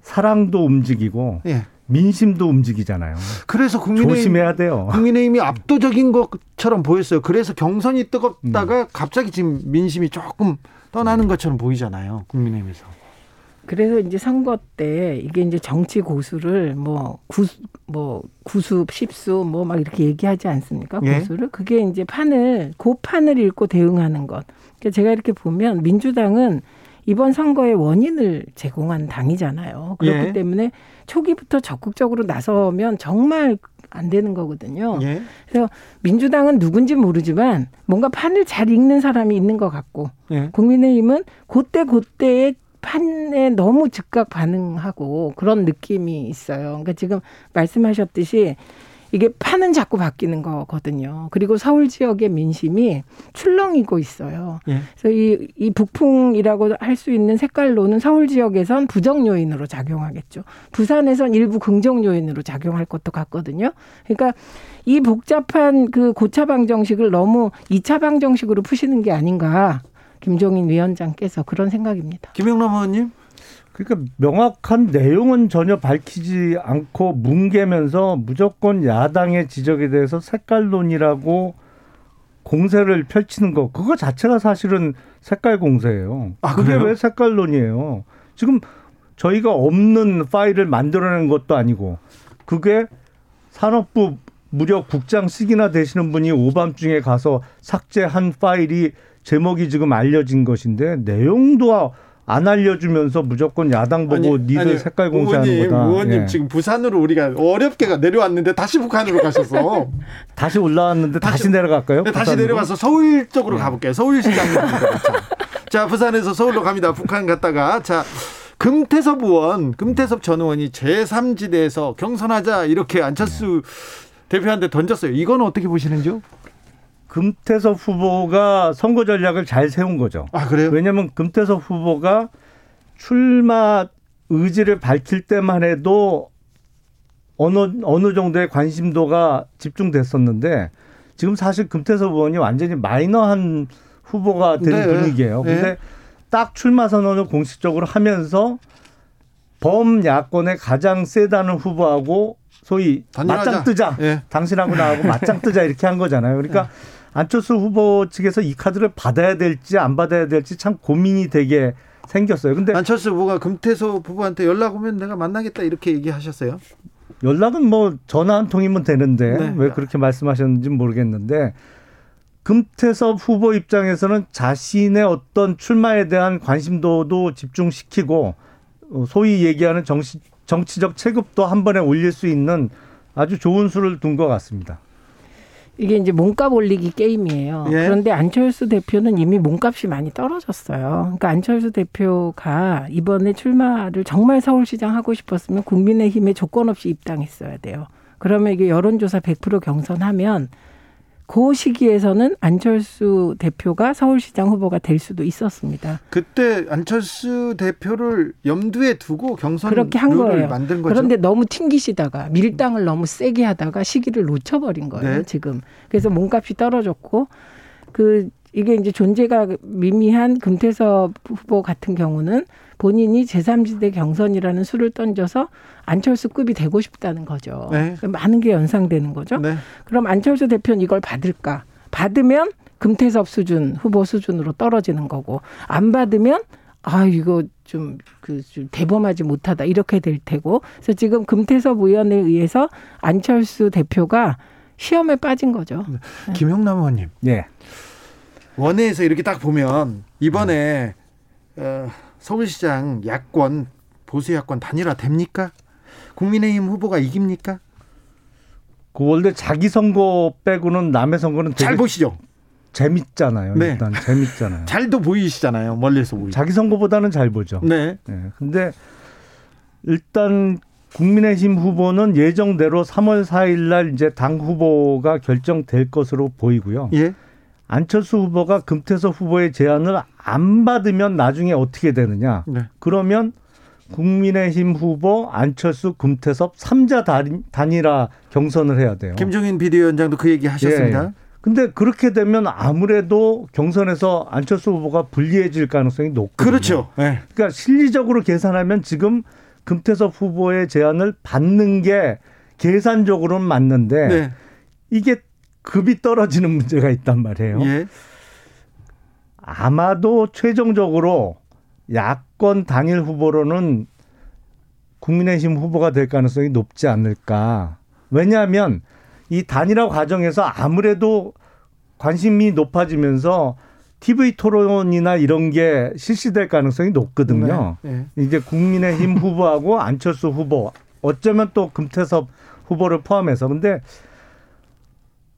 사랑도 움직이고 예. 민심도 움직이잖아요. 그래서 국민의힘 조심해야 돼요. 국민의힘이 압도적인 것처럼 보였어요. 그래서 경선이 뜨겁다가 음. 갑자기 지금 민심이 조금 떠나는 것처럼 보이잖아요. 국민의힘에서. 그래서 이제 선거 때 이게 이제 정치 고수를 뭐 구수 뭐 구수 십수 뭐 막 이렇게 얘기하지 않습니까? 예? 고수를 그게 이제 판을 그 판을 읽고 대응하는 것. 그러니까 제가 이렇게 보면 민주당은 이번 선거의 원인을 제공한 당이잖아요. 그렇기 예. 때문에 초기부터 적극적으로 나서면 정말 안 되는 거거든요. 예. 그래서 민주당은 누군지 모르지만 뭔가 판을 잘 읽는 사람이 있는 것 같고 예. 국민의힘은 그때 그때의 판에 너무 즉각 반응하고 그런 느낌이 있어요. 그러니까 지금 말씀하셨듯이 이게 판은 자꾸 바뀌는 거거든요. 그리고 서울 지역의 민심이 출렁이고 있어요. 예. 그래서 이, 이 북풍이라고 할 수 있는 색깔로는 서울 지역에선 부정 요인으로 작용하겠죠. 부산에선 일부 긍정 요인으로 작용할 것도 같거든요. 그러니까 이 복잡한 그 고차 방 정식을 너무 이차 방 정식으로 푸시는 게 아닌가. 김종인 위원장께서 그런 생각입니다. 김영남 의원님? 그러니까 명확한 내용은 전혀 밝히지 않고 뭉개면서 무조건 야당의 지적에 대해서 색깔론이라고 공세를 펼치는 거 그거 자체가 사실은 색깔 공세예요. 아, 그게 왜 색깔론이에요? 지금 저희가 없는 파일을 만들어낸 것도 아니고 그게 산업부 무려 국장씩이나 되시는 분이 오밤중에 가서 삭제한 파일이 제목이 지금 알려진 것인데 내용도 안 알려주면서 무조건 야당 보고 아니, 니들 아니, 색깔 공세하는 의원님, 거다. 의원님 예. 지금 부산으로 우리가 어렵게 내려왔는데 다시 북한으로 가셔서 다시 올라왔는데 다시, 다시 내려갈까요? 네, 다시 내려가서 서울 쪽으로 네. 가볼게요. 서울시장. 자 부산에서 서울로 갑니다. 북한 갔다가 자. 금태섭 의원, 금태섭 전 의원이 제3지대에서 경선하자 이렇게 안철수 네. 대표한테 던졌어요. 이건 어떻게 보시는지요? 금태섭 후보가 선거 전략을 잘 세운 거죠. 아, 그래요? 왜냐하면 금태섭 후보가 출마 의지를 밝힐 때만 해도 어느 어느 정도의 관심도가 집중됐었는데 지금 사실 금태섭 의원이 완전히 마이너한 후보가 된 네, 분위기예요. 네. 근데 딱 출마 선언을 공식적으로 하면서 범야권의 가장 세다는 후보하고 소위 단일하자. 맞짱 뜨자. 네. 당신하고 나하고 맞짱 뜨자 이렇게 한 거잖아요. 그러니까 네. 안철수 후보 측에서 이 카드를 받아야 될지 안 받아야 될지 참 고민이 되게 생겼어요. 근데 안철수 후보가 금태소 부부한테 연락 오면 내가 만나겠다 이렇게 얘기하셨어요. 연락은 뭐 전화 한 통이면 되는데 네. 왜 그렇게 말씀하셨는지 모르겠는데 금태섭 후보 입장에서는 자신의 어떤 출마에 대한 관심도도 집중시키고 어, 소위 얘기하는 정치, 정치적 체급도 한 번에 올릴 수 있는 아주 좋은 수를 둔 것 같습니다. 이게 이제 몸값 올리기 게임이에요. 예. 그런데 안철수 대표는 이미 몸값이 많이 떨어졌어요. 그러니까 안철수 대표가 이번에 출마를 정말 서울시장 하고 싶었으면 국민의힘에 조건 없이 입당했어야 돼요. 그러면 이게 여론조사 100% 경선하면 그 시기에서는 안철수 대표가 서울시장 후보가 될 수도 있었습니다. 그때 안철수 대표를 염두에 두고 경선 그렇게 한 거예요. 만든 거죠. 그런데 너무 튕기시다가 밀당을 너무 세게 하다가 시기를 놓쳐버린 거예요. 네. 지금 그래서 몸값이 떨어졌고 그 이게 이제 존재가 미미한 금태섭 후보 같은 경우는 본인이 제3지대 경선이라는 수를 던져서 안철수급이 되고 싶다는 거죠. 네. 많은 게 연상되는 거죠. 네. 그럼 안철수 대표는 이걸 받을까? 받으면 금태섭 수준, 후보 수준으로 떨어지는 거고, 안 받으면 아, 이거 좀, 그, 좀 대범하지 못하다. 이렇게 될 테고. 그래서 지금 금태섭 의원에 의해서 안철수 대표가 시험에 빠진 거죠. 네. 김영남 의원님. 예. 원회에서 이렇게 딱 보면 이번에 어, 서울시장 야권 보수 야권 단일화 됩니까? 국민의힘 후보가 이깁니까? 그 원래 자기 선거 빼고는 남의 선거는 잘 보시죠. 재밌잖아요. 네. 일단 재밌잖아요. 잘도 보이시잖아요. 멀리서 보이. 자기 선거보다는 잘 보죠. 네. 네. 근데 일단 국민의힘 후보는 예정대로 3월 4일 날 이제 당 후보가 결정될 것으로 보이고요. 예. 안철수 후보가 금태섭 후보의 제안을 안 받으면 나중에 어떻게 되느냐? 네. 그러면 국민의힘 후보 안철수 금태섭 3자 단일화 경선을 해야 돼요. 김종인 비대위원장도 그 얘기 하셨습니다. 예. 근데 그렇게 되면 아무래도 경선에서 안철수 후보가 불리해질 가능성이 높거든요. 그렇죠. 네. 그러니까 실리적으로 계산하면 지금 금태섭 후보의 제안을 받는 게 계산적으로는 맞는데 네. 이게 급이 떨어지는 문제가 있단 말이에요. 예. 아마도 최종적으로 야권 당일 후보로는 국민의힘 후보가 될 가능성이 높지 않을까. 왜냐하면 이 단일화 과정에서 아무래도 관심이 높아지면서 TV 토론이나 이런 게 실시될 가능성이 높거든요. 네, 네. 이제 국민의힘 후보하고 안철수 후보, 어쩌면 또 금태섭 후보를 포함해서 근데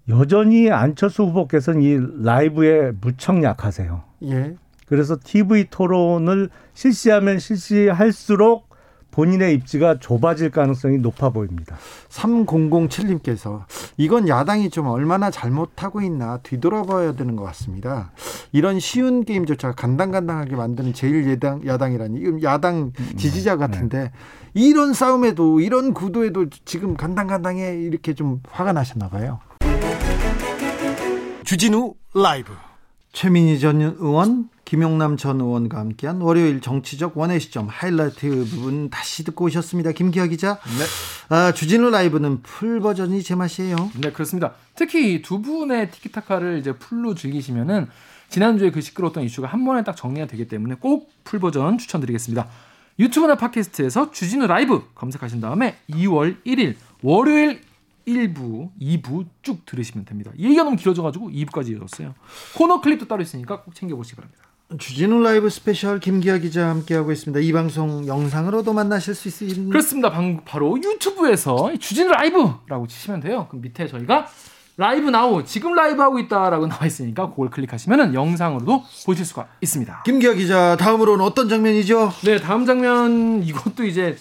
여전히 안철수 후보께서는 이 라이브에 무척 약하세요. 예. 그래서 TV 토론을 실시하면 실시할수록 본인의 입지가 좁아질 가능성이 높아 보입니다. 3007님께서 이건 야당이 좀 얼마나 잘못하고 있나 뒤돌아봐야 되는 것 같습니다. 이런 쉬운 게임조차 간당간당하게 만드는 제일 야당, 야당이라니 야당 음, 지지자 네. 같은데 네. 이런 싸움에도 이런 구도에도 지금 간당간당해 이렇게 좀 화가 나셨나 봐요. 주진우 라이브 최민희 전 의원 김용남 전 의원과 함께한 월요일 정치적 원의 시점 하이라이트 부분 다시 듣고 오셨습니다. 김기화 기자. 네. 아, 주진우 라이브는 full version이 제맛이에요. 네, 그렇습니다. 특히 두 분의 티키타카를 이제 full로 즐기시면은 지난주에 그 시끄러웠던 이슈가 한 번에 딱 정리가 되기 때문에 꼭 full version 추천드리겠습니다. 유튜브나 팟캐스트에서 주진우 라이브 검색하신 다음에 2월 1일 월요일 1부, 2부 쭉 들으시면 됩니다. 얘기가 너무 길어져가지고 2부까지 이어졌어요. 코너 클립도 따로 있으니까 꼭 챙겨보시기 바랍니다. 주진우 라이브 스페셜 김기화 기자 함께하고 있습니다. 이 방송 영상으로도 만나실 수 있습니다. 그렇습니다. 방, 바로 유튜브에서 주진우 라이브라고 치시면 돼요. 그럼 밑에 저희가 live now 지금 라이브 하고 있다라고 나와 있으니까 그걸 클릭하시면 영상으로도 보실 수가 있습니다. 김기화 기자 다음으로는 어떤 장면이죠? 네, 다음 장면 이것도 이제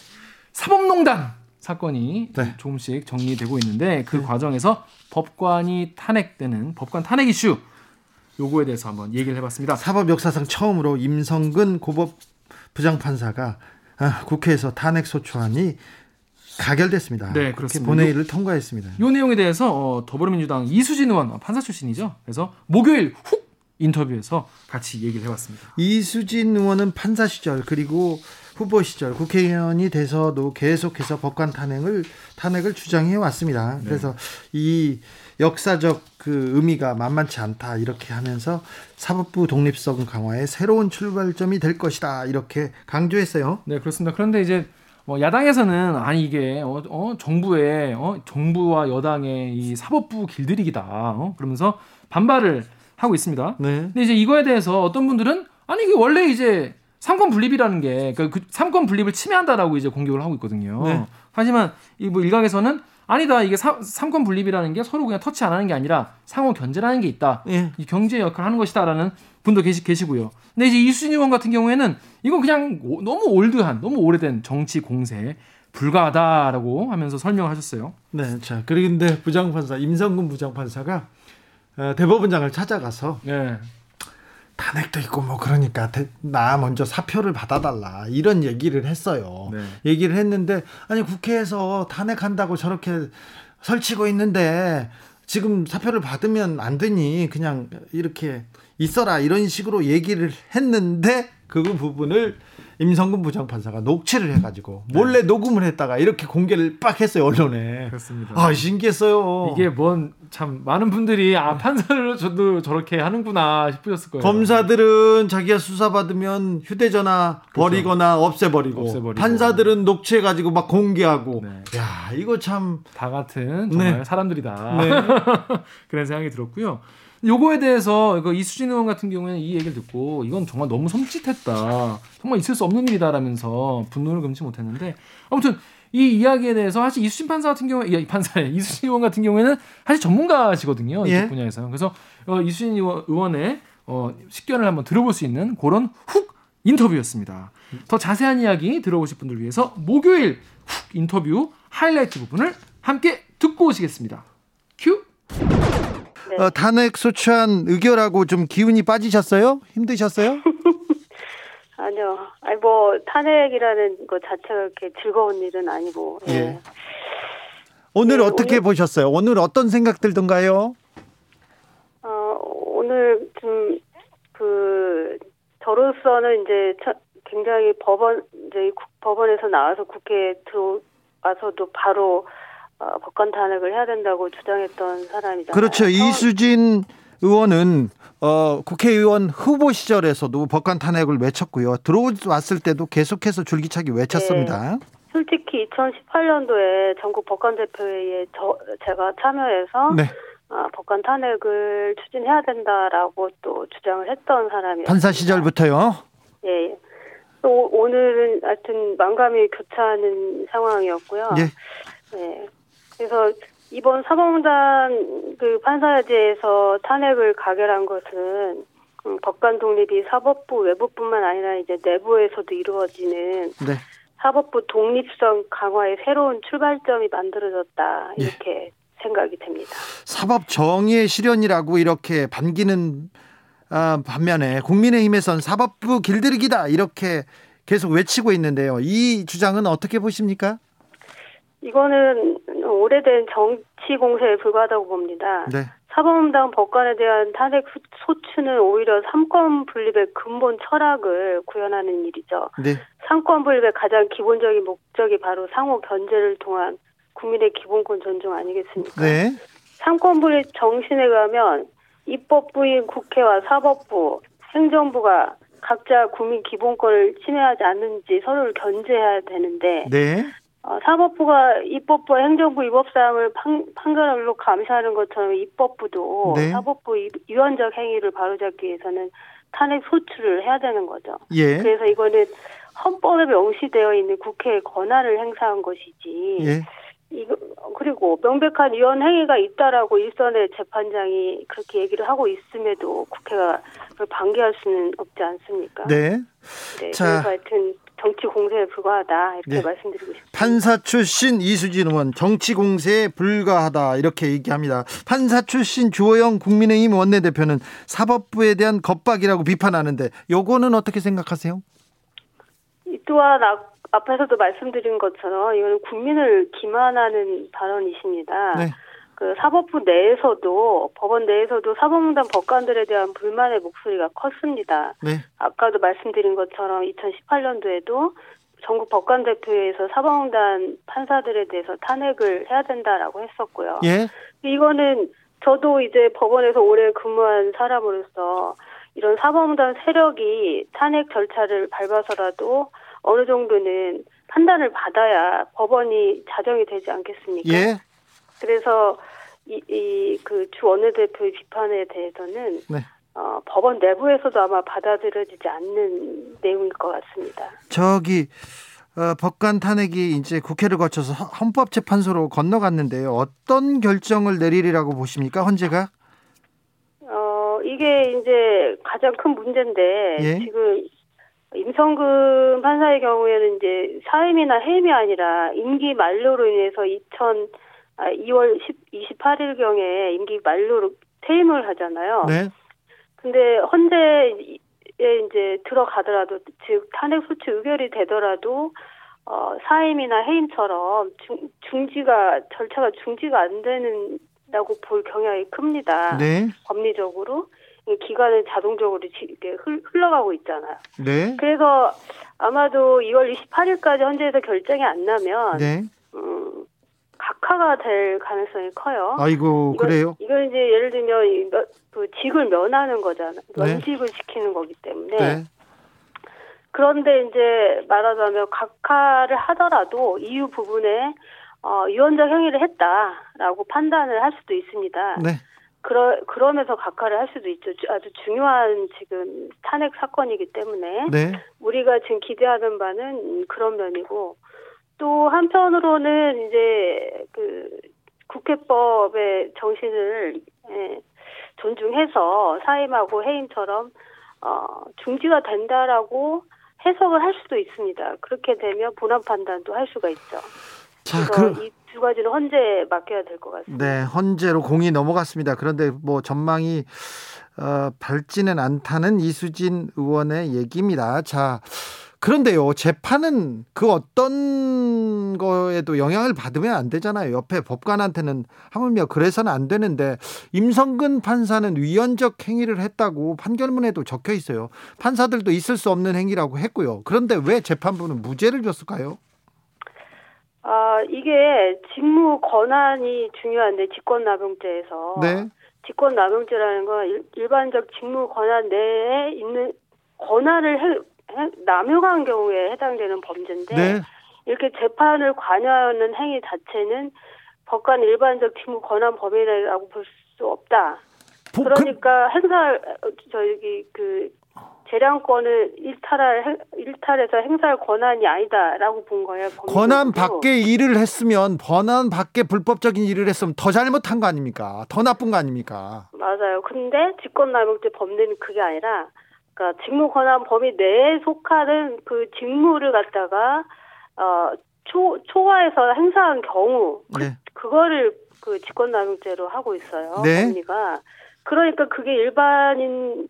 사법농단 사건이 네. 조금씩 정리되고 있는데 그 네. 과정에서 법관이 탄핵되는 법관 탄핵 이슈 요거에 대해서 한번 얘기를 해봤습니다. 사법 역사상 처음으로 임성근 고법 부장판사가 아, 국회에서 탄핵 소추안이 가결됐습니다. 네, 그렇습니다. 본회의를 통과했습니다. 이 내용에 대해서 어, 더불어민주당 이수진 의원 판사 출신이죠. 그래서 목요일 훅 인터뷰에서 같이 얘기를 해봤습니다. 이수진 의원은 판사 시절 그리고 후보 시절 국회의원이 돼서도 계속해서 법관 탄핵을 탄핵을 주장해 왔습니다. 네. 그래서 이 역사적 그 의미가 만만치 않다 이렇게 하면서 사법부 독립성 강화의 새로운 출발점이 될 것이다 이렇게 강조했어요. 네 그렇습니다. 그런데 이제 뭐 야당에서는 아니 이게 어, 어 정부의 어 정부와 여당의 이 사법부 길들이기다 어? 그러면서 반발을 하고 있습니다. 네. 근데 이제 이거에 대해서 어떤 분들은 아니 이게 원래 이제 삼권 분립이라는 게그 삼권 분립을 침해한다라고 이제 공격을 하고 있거든요. 네. 하지만 이 뭐 일각에서는 아니다 이게 사, 삼권 분립이라는 게 서로 그냥 터치 안 하는 게 아니라 상호 견제라는 게 있다. 예. 이 경제 역할을 하는 것이다라는 분도 계시, 계시고요. 근데 이제 이수진 의원 같은 경우에는 이건 그냥 오, 너무 올드한 너무 오래된 정치 공세 불가하다라고 하면서 설명하셨어요. 네, 자 그런데 부장판사 임성근 부장판사가 어, 대법원장을 찾아가서 네. 탄핵도 있고 뭐 그러니까 나 먼저 사표를 받아달라 이런 얘기를 했어요. 네. 얘기를 했는데 아니 국회에서 탄핵한다고 저렇게 설치고 있는데 지금 사표를 받으면 안 되니 그냥 이렇게 있어라 이런 식으로 얘기를 했는데 그 부분을 임성근 부장판사가 녹취를 해가지고 몰래 네. 녹음을 했다가 이렇게 공개를 빡 했어요 언론에. 그렇습니다. 아 신기했어요. 이게 뭔 참 많은 분들이 아 판사를 저도 저렇게 하는구나 싶으셨을 거예요. 검사들은 자기가 수사 받으면 휴대전화 그렇죠. 버리거나 없애버리고, 없애버리고, 판사들은 녹취해가지고 막 공개하고. 네. 야 이거 참 다 같은 정말 네. 사람들이다. 네. 그런 생각이 들었고요. 요거에 대해서 그 이수진 의원 같은 경우에는 이 얘기를 듣고 이건 정말 너무 섬찟했다. 정말 있을 수 없는 일이다라면서 분노를 금치 못했는데 아무튼 이 이야기에 대해서 사실 이수진 판사 같은 경우에 이 판사에 이수진 의원 같은 경우에는 사실 전문가시거든요 이쪽 예? 분야에서 그래서 어, 이수진 의원의 어, 식견을 한번 들어볼 수 있는 그런 훅 인터뷰였습니다. 더 자세한 이야기 들어보실 분들 위해서 목요일 훅 인터뷰 하이라이트 부분을 함께 듣고 오시겠습니다. 큐. 네. 어, 탄핵 소추안 의결하고 좀 기운이 빠지셨어요? 힘드셨어요? 아니요. 아니 뭐 탄핵이라는 것 자체가 그렇게 즐거운 일은 아니고. 예. 예. 오늘 네, 어떻게 오늘, 보셨어요? 오늘 어떤 생각들 든가요? 어, 오늘 좀 그 저로서는 이제 굉장히 법원 이제 법원에서 나와서 국회에 들어와서도 바로 어, 법관 탄핵을 해야 된다고 주장했던 사람이잖아요. 그렇죠. 이수진 의원은 어, 국회의원 후보 시절에서도 법관 탄핵을 외쳤고요. 들어왔을 때도 계속해서 줄기차게 외쳤습니다. 네. 솔직히 2018년도에 전국 법관 대표회의에 저 제가 참여해서 네. 어, 법관 탄핵을 추진해야 된다라고 또 주장을 했던 사람이에요. 판사 시절부터요? 예. 또 오늘은 하여튼 만감이 교차하는 상황이었고요. 예. 네. 그래서 이번 사법농단 그 판사에 대해서 탄핵을 가결한 것은 음, 법관 독립이 사법부 외부뿐만 아니라 이제 내부에서도 이루어지는 네. 사법부 독립성 강화의 새로운 출발점이 만들어졌다 이렇게 예. 생각이 됩니다. 사법 정의의 실현이라고 이렇게 반기는 아, 반면에 국민의힘에선 사법부 길들이기다 이렇게 계속 외치고 있는데요. 이 주장은 어떻게 보십니까? 이거는 오래된 정치 공세에 불과하다고 봅니다. 네. 사법농단 법관에 대한 탄핵 소추는 오히려 삼권 분립의 근본 철학을 구현하는 일이죠. 네. 삼권 분립의 가장 기본적인 목적이 바로 상호 견제를 통한 국민의 기본권 존중 아니겠습니까? 네. 삼권 분립 정신에 의하면 입법부인 국회와 사법부, 행정부가 각자 국민 기본권을 침해하지 않는지 서로를 견제해야 되는데 네. 어, 사법부가 입법부 행정부 입법사항을 판, 판결로 감시하는 것처럼 입법부도 네. 사법부 위헌적 행위를 바로잡기 위해서는 탄핵 소추를 해야 되는 거죠. 예. 그래서 이거는 헌법에 명시되어 있는 국회의 권한을 행사한 것이지. 예. 이거 그리고 명백한 위헌 행위가 있다라고 일선의 재판장이 그렇게 얘기를 하고 있음에도 국회가 그걸 방기할 수는 없지 않습니까? 네. 네. 자. 그래서 하여튼 정치 공세에 불과하다 이렇게 네. 말씀드리고 싶습니다. 판사 출신 이수진 의원 정치 공세에 불과하다 이렇게 얘기합니다. 판사 출신 주호영 국민의힘 원내대표는 사법부에 대한 겁박이라고 비판하는데 요거는 어떻게 생각하세요? 이 또한 앞에서도 말씀드린 것처럼 이거는 국민을 기만하는 발언이십니다. 네. 그 사법부 내에서도 법원 내에서도 사법농단 법관들에 대한 불만의 목소리가 컸습니다. 네. 아까도 말씀드린 것처럼 2018년도에도 전국 법관 대표회에서 사법농단 판사들에 대해서 탄핵을 해야 된다라고 했었고요. 예. 이거는 저도 이제 법원에서 오래 근무한 사람으로서 이런 사법농단 세력이 탄핵 절차를 밟아서라도 어느 정도는 판단을 받아야 법원이 자정이 되지 않겠습니까? 예. 그래서 이그 원내대표의 비판에 대해서는 네. 어, 법원 내부에서도 아마 받아들여지지 않는 내용일 것 같습니다. 저기 어, 법관 탄핵이 이제 국회를 거쳐서 헌법재판소로 건너갔는데요. 어떤 결정을 내리리라고 보십니까, 헌재가? 어, 이게 이제 가장 큰 문제인데 예? 지금 임성근 판사의 경우에는 이제 사임이나 해임이 아니라 임기 만료로 인해서 2000 아, 2월 10, 28일 경에 임기 만료로 퇴임을 하잖아요. 네. 근데 헌재에 이제 들어가더라도 즉 탄핵 소추 의결이 되더라도 어 사임이나 해임처럼 중, 중지가 절차가 중지가 안 되는다고 볼 경향이 큽니다. 네. 법리적으로 기간은 자동적으로 이렇게 흘러가고 있잖아요. 네. 그래서 아마도 2월 28일까지 헌재에서 결정이 안 나면 네. 음, 각하가 될 가능성이 커요. 아이고 이건, 그래요? 이건 이제 예를 들면 그 직을 면하는 거잖아요. 네. 면직을 시키는 거기 때문에. 네. 그런데 이제 말하자면 각하를 하더라도 이유 부분에 어, 유언적 행위를 했다라고 판단을 할 수도 있습니다. 네. 그러, 그러면서 각하를 할 수도 있죠. 아주 중요한 지금 탄핵 사건이기 때문에 네. 우리가 지금 기대하는 바는 그런 면이고 또 한편으로는 이제 그 국회법의 정신을 예, 존중해서 사임하고 해임처럼 어, 중지가 된다라고 해석을 할 수도 있습니다. 그렇게 되면 본안 판단도 할 수가 있죠. 자, 그래서 그... 이두 가지는 헌재에 맡겨야 될 것 같습니다. 네, 헌재로 공이 넘어갔습니다. 그런데 뭐 전망이 어, 밝지는 않다는 이수진 의원의 얘기입니다. 자, 그런데요, 재판은 그 어떤 거에도 영향을 받으면 안 되잖아요. 옆에 법관한테는 하물며 그래서는 안 되는데 임성근 판사는 위헌적 행위를 했다고 판결문에도 적혀 있어요. 판사들도 있을 수 없는 행위라고 했고요. 그런데 왜 재판부는 무죄를 줬을까요? 아, 이게 직무 권한이 중요한데 직권남용죄에서 네. 직권남용죄라는 건 일 반적 직무 권한 내에 있는 권한을 남용한 경우에 해당되는 범죄인데 네. 이렇게 재판을 관여하는 행위 자체는 법관 일반적 직무 권한 범위라고 볼 수 없다. 그 그러니까 행사 저기 그 재량권을 일탈할 일탈해서 행사할 권한이 아니다라고 본 거예요. 권한 밖에 일을 했으면 권한 밖에 불법적인 일을 했으면 더 잘못한 거 아닙니까? 더 나쁜 거 아닙니까? 맞아요. 근데 직권남용죄 범죄는 그게 아니라 그러니까 직무 권한 범위 내에 속하는 그 직무를 갖다가 어 초, 초과해서 행사한 경우 그, 네. 그, 그거를 그 직권남용죄로 하고 있어요. 네. 법리가 그러니까 그게 일반인적으로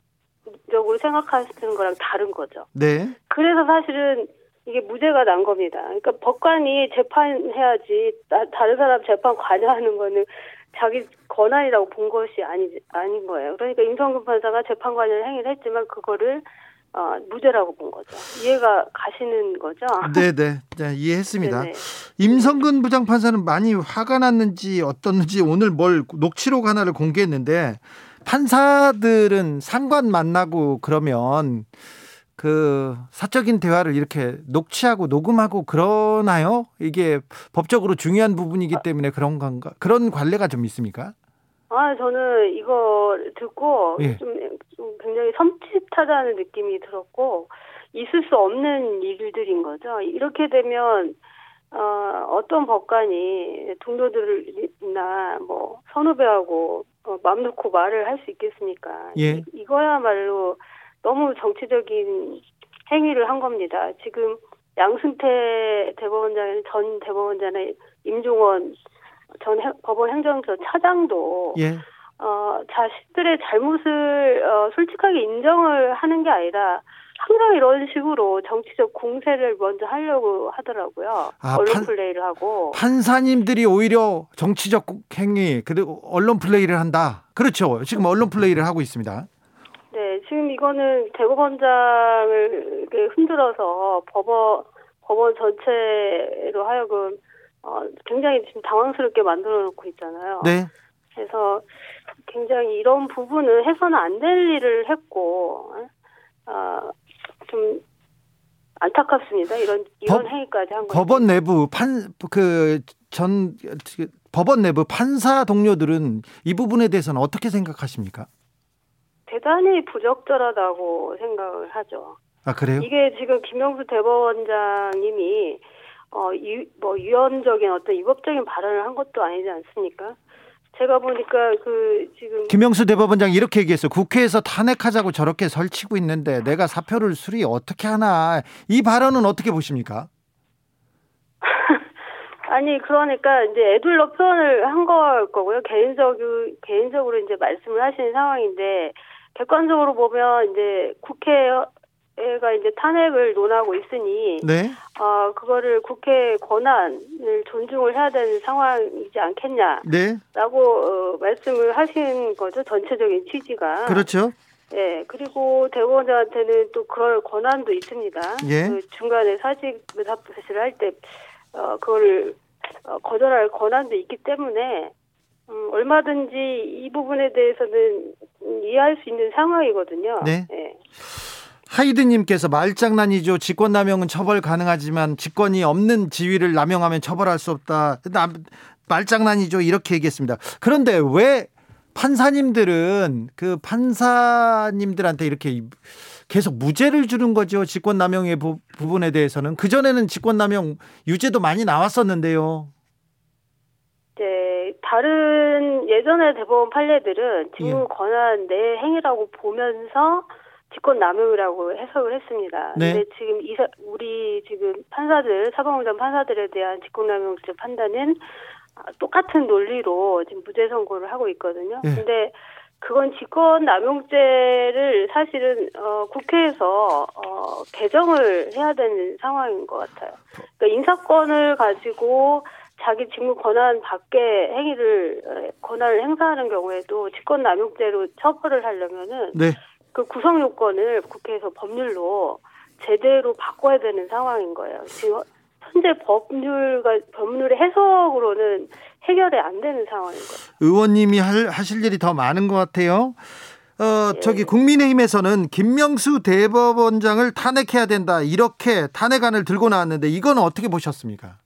생각하시는 거랑 다른 거죠. 네. 그래서 사실은 이게 무죄가 난 겁니다. 그러니까 법관이 재판해야지 다른 사람 재판 관여하는 거는 자기 권한이라고 본 것이 아니 아닌 거예요. 그러니까 임성근 판사가 재판 관련 행위를 했지만 그거를 어, 무죄라고 본 거죠. 이해가 가시는 거죠? 네네. 네, 이해했습니다. 네네. 임성근 부장판사는 많이 화가 났는지 어떻는지 오늘 뭘 녹취록 하나를 공개했는데 판사들은 상관 만나고 그러면 그 사적인 대화를 이렇게 녹취하고 녹음하고 그러나요? 이게 법적으로 중요한 부분이기 때문에 그런 건가? 그런 관례가 좀 있습니까? 아, 저는 이거 듣고 예. 좀, 좀 굉장히 섬찟하다는 느낌이 들었고 있을 수 없는 일들인 거죠. 이렇게 되면 어, 어떤 법관이 동료들이나 뭐 선후배하고 어, 맘 놓고 말을 할 수 있겠습니까? 예. 이거야말로 너무 정치적인 행위를 한 겁니다. 지금 양승태 대법원장, 전 대법원장의 임종원 전 법원 행정처 차장도 예. 어, 자신들의 잘못을 어, 솔직하게 인정을 하는 게 아니라 항상 이런 식으로 정치적 공세를 먼저 하려고 하더라고요. 아, 언론 판, 플레이를 하고. 판사님들이 오히려 정치적 행위 그리고 언론 플레이를 한다. 그렇죠. 지금 언론 플레이를 하고 있습니다. 네, 지금 이거는 대법원장을 흔들어서 법원 법원 전체로 하여금 어, 굉장히 지금 당황스럽게 만들어 놓고 있잖아요. 네. 그래서 굉장히 이런 부분은 해서는 안 될 일을 했고, 어, 좀 안타깝습니다. 이런 이런 법, 행위까지 한 거. 법원 내부 판 그 전 법원 내부 판사 동료들은 이 부분에 대해서는 어떻게 생각하십니까? 대단히 부적절하다고 생각을 하죠. 아 그래요? 이게 지금 김영수 대법원장님이 어, 유, 뭐 유연적인 어떤 위법적인 발언을 한 것도 아니지 않습니까? 제가 보니까 그 지금 김영수 대법원장 이렇게 얘기했어요. 국회에서 탄핵하자고 저렇게 설치고 있는데 내가 사표를 수리 어떻게 하나. 이 발언은 어떻게 보십니까? 아니 그러니까 이제 애둘러 표현을 한 걸 거고요. 개인적으로 개인적으로 이제 말씀을 하시는 상황인데 객관적으로 보면 이제 국회가 이제 탄핵을 논하고 있으니 네. 어 그거를 국회 권한을 존중을 해야 되는 상황이지 않겠냐라고 네. 어, 말씀을 하신 거죠. 전체적인 취지가 그렇죠. 예, 그리고 대법원장한테는 또 그럴 권한도 있습니다. 예. 그 중간에 사직 의사 표시를 할 때, 어, 그걸, 어, 거절할 권한도 있기 때문에, 음, 얼마든지 이 부분에 대해서는 이해할 수 있는 상황이거든요. 네. 예. 하이드님께서 말장난이죠. 직권남용은 처벌 가능하지만 직권이 없는 지위를 남용하면 처벌할 수 없다. 남, 말장난이죠. 이렇게 얘기했습니다. 그런데 왜 판사님들은 그 판사님들한테 이렇게 계속 무죄를 주는 거죠. 직권남용의 부, 분에 대해서는 그 전에는 직권남용 유죄도 많이 나왔었는데요. 네, 다른 예전의 대법원 판례들은 직무 예. 권한 내 행위라고 보면서 직권 남용이라고 해석을 했습니다. 네. 근데 지금 이사, 우리 지금 판사들 사법농단 판사들에 대한 직권 남용죄 판단은 아, 똑같은 논리로 지금 무죄 선고를 하고 있거든요. 예. 근데 그건 직권 남용죄를 사실은 어, 국회에서 어, 개정을 해야 되는 상황인 것 같아요. 그러니까 인사권을 가지고 자기 직무 권한 밖의 행위를 어, 권한을 행사하는 경우에도 직권 남용죄로 처벌을 하려면은 네. 그 구성 요건을 국회에서 법률로 제대로 바꿔야 되는 상황인 거예요. 지금 현재 법률과 법률의 해석으로는 해결이 안 되는 상황인 거예요. 의원님이 할, 하실 일이 더 많은 것 같아요. 어, 저기 국민의힘에서는 김명수 대법원장을 탄핵해야 된다. 이렇게 탄핵안을 들고 나왔는데 이건 어떻게 보셨습니까?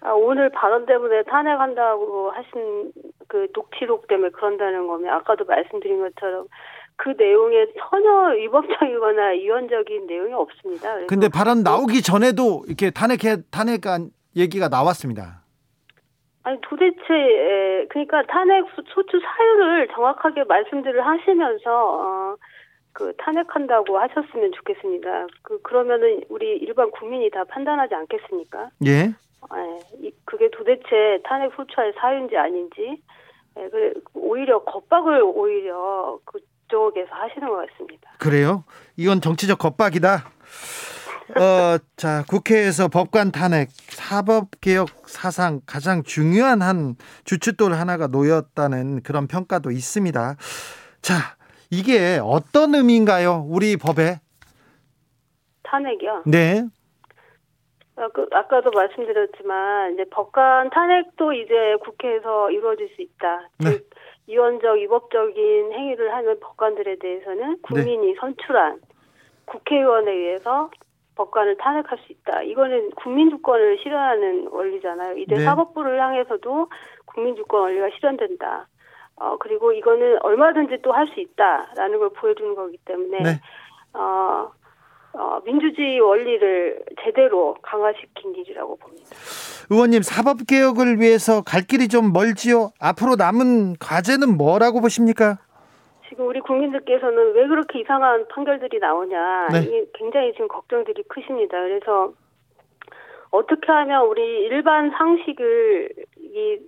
아, 오늘 발언 때문에 탄핵한다고 하신 그 녹취록 때문에 그런다는 거면 아까도 말씀드린 것처럼 그 내용에 전혀 위법적이거나 위헌적인 내용이 없습니다. 근데 발언 나오기 전에도 이렇게 탄핵해 탄핵안 얘기가 나왔습니다. 아니 도대체 에, 그러니까 탄핵 소- 소추 사유를 정확하게 말씀들을 하시면서 어, 그 탄핵한다고 하셨으면 좋겠습니다. 그 그러면은 우리 일반 국민이 다 판단하지 않겠습니까? 예. 예, 이- 그게 도대체 탄핵 소추할 사유인지 아닌지 예, 그래 오히려 겁박을 오히려 그쪽에서 하시는 것 같습니다. 그래요? 이건 정치적 겁박이다. 어, 자, 국회에서 법관 탄핵, 사법개혁 사상 가장 중요한 한 주춧돌 하나가 놓였다는 그런 평가도 있습니다. 자, 이게 어떤 의미인가요? 우리 법에? 탄핵이요. 네. 아, 그, 아까도 말씀드렸지만 이제 법관 탄핵도 이제 국회에서 이루어질 수 있다. 네. 즉 위헌적 위법적인 행위를 하는 법관들에 대해서는 국민이 선출한 국회의원에 의해서 법관을 탄핵할 수 있다. 이거는 국민주권을 실현하는 원리잖아요. 이제 네. 사법부를 향해서도 국민주권 원리가 실현된다. 어 그리고 이거는 얼마든지 또 할 수 있다라는 걸 보여주는 거기 때문에 네. 어, 어, 민주주의 원리를 제대로 강화시킨 일이라고 봅니다. 의원님, 사법 개혁을 위해서 갈 길이 좀 멀지요? 앞으로 남은 과제는 뭐라고 보십니까? 지금 우리 국민들께서는 왜 그렇게 이상한 판결들이 나오냐 네. 이게 굉장히 지금 걱정들이 크십니다. 그래서 어떻게 하면 우리 일반 상식을 이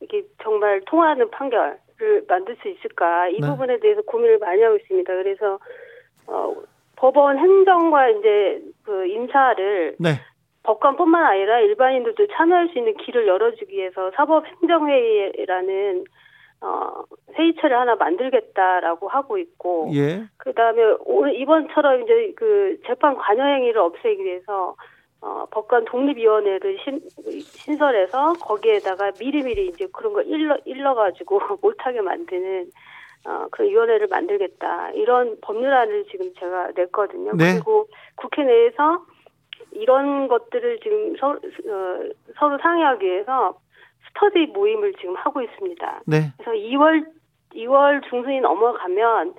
이게 정말 통하는 판결을 만들 수 있을까 이 네. 부분에 대해서 고민을 많이 하고 있습니다. 그래서 어, 법원 행정과 이제 그 인사를 네. 법관뿐만 아니라 일반인들도 참여할 수 있는 길을 열어주기 위해서 사법행정회의라는 어, 회의체를 하나 만들겠다라고 하고 있고, 예. 그 다음에 오늘 이번처럼 이제 그 재판 관여 행위를 없애기 위해서 어, 법관 독립위원회를 신, 신설해서 거기에다가 미리미리 이제 그런 거 일러, 일러가지고 못하게 만드는 어, 그런 위원회를 만들겠다. 이런 법률안을 지금 제가 냈거든요. 네. 그리고 국회 내에서 이런 것들을 지금 서로, 어, 서로 상의하기 위해서 스터디 모임을 지금 하고 있습니다. 네. 그래서 2월 2월 중순이 넘어가면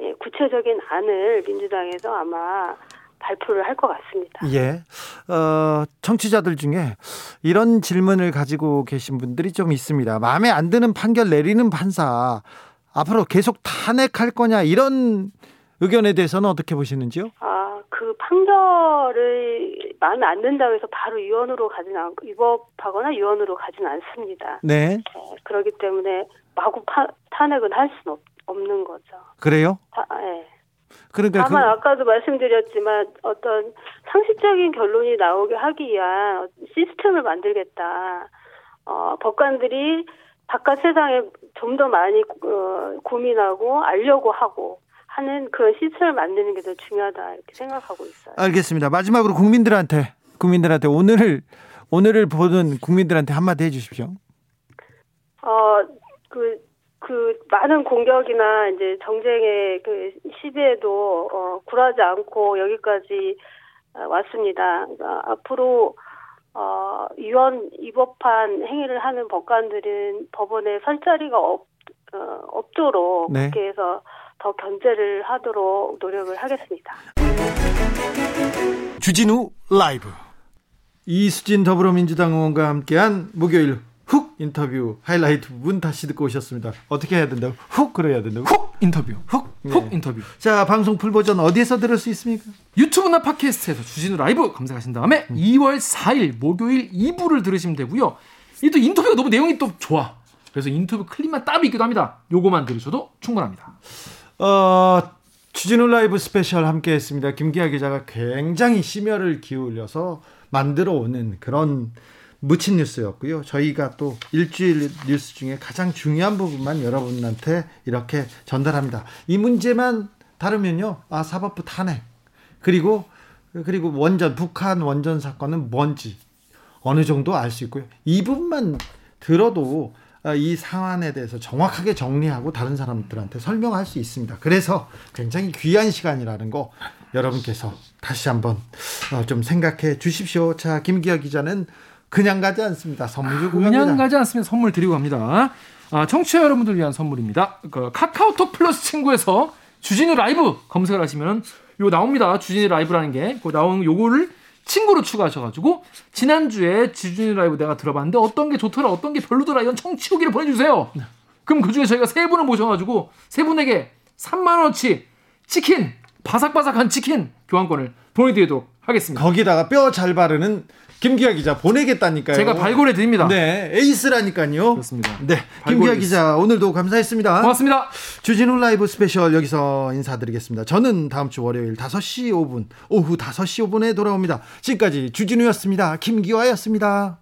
예, 구체적인 안을 민주당에서 아마 발표를 할 것 같습니다. 예. 어, 청취자들 중에 이런 질문을 가지고 계신 분들이 좀 있습니다. 마음에 안 드는 판결 내리는 판사 앞으로 계속 탄핵할 거냐 이런 의견에 대해서는 어떻게 보시는지요? 아, 그 판결을 마음에 안 든다고 해서 바로 유언으로 가진 않고 위법하거나 유언으로 가진 않습니다. 네. 네 그렇기 때문에 마구 파, 탄핵은 할 수는 없, 는 거죠. 그래요? 다, 네. 그러니까 다만 그... 아까도 말씀드렸지만 어떤 상식적인 결론이 나오게 하기 위한 시스템을 만들겠다. 어, 법관들이 바깥 세상에 좀 더 많이 어, 고민하고 알려고 하고 하는 그런 시스템을 만드는 게 더 중요하다 이렇게 생각하고 있어요. 알겠습니다. 마지막으로 국민들한테 국민들한테 오늘을 오늘을 보는 국민들한테 한마디 해주십시오. 어그 그 많은 공격이나 이제 정쟁의 그 시대에도 어, 굴하지 않고 여기까지 어, 왔습니다. 그러니까 앞으로 어, 위헌 위법한 행위를 하는 법관들은 법원에 설 자리가 없, 어, 없도록 네. 그렇게 해서 더 견제를 하도록 노력을 하겠습니다. 주진우 라이브 이수진 더불어민주당 의원과 함께한 목요일 훅 인터뷰 하이라이트 부분 다시 듣고 오셨습니다. 어떻게 해야 된다고? 훅 그래야 된다고? 훅 인터뷰. 훅, 네. 훅 인터뷰. 자, 방송 full 버전 어디에서 들을 수 있습니까? 유튜브나 팟캐스트에서 주진우 라이브 검색하신 다음에 음. 2월 4일 목요일 2부를 들으시면 되고요. 이 또 인터뷰가 너무 내용이 또 좋아. 그래서 인터뷰 클립만 따로 있기도 합니다. 요거만 들으셔도 충분합니다. 어, 주진우 라이브 스페셜 함께 했습니다. 김기화 기자가 굉장히 심혈을 기울여서 만들어 오는 그런 묻힌 뉴스였고요. 저희가 또 일주일 뉴스 중에 가장 중요한 부분만 여러분한테 이렇게 전달합니다. 이 문제만 다르면요. 아, 사법부 탄핵. 그리고 그리고 원전 북한 원전 사건은 뭔지 어느 정도 알 수 있고요. 이 부분만 들어도 아, 이 상황에 대해서 정확하게 정리하고 다른 사람들한테 설명할 수 있습니다. 그래서 굉장히 귀한 시간이라는 거 여러분께서 다시 한번 어, 좀 생각해 주십시오. 자, 김기혁 기자는 그냥 가지 않습니다. 선물 주고 그냥 갑니다. 가지 않습니다. 선물 드리고 갑니다. 아, 청취자 여러분들 위한 선물입니다. 그 카카오톡 플러스 친구에서 주진우 라이브 검색을 하시면 요 나옵니다. 주진우 라이브라는 게. 그 나오는 요거를 친구로 추가하셔가지고 지난주에 주진우 라이브 내가 들어봤는데 어떤 게 좋더라 어떤 게 별로더라 이런 청취 후기를 보내주세요. 그럼 그중에 저희가 세 분을 모셔가지고 세 분에게 3만원어치 치킨 바삭바삭한 치킨 교환권을 보내드리도록 하겠습니다. 거기다가 뼈 잘 바르는 김기화 기자 보내겠다니까요. 제가 발굴해 드립니다. 네, 에이스라니까요. 그렇습니다. 네, 김기화 기자 오늘도 감사했습니다. 고맙습니다. 주진우 라이브 스페셜 여기서 인사드리겠습니다. 저는 다음 주 월요일 5시 5분, 오후 5시 5분에 돌아옵니다. 지금까지 주진우였습니다. 김기화였습니다.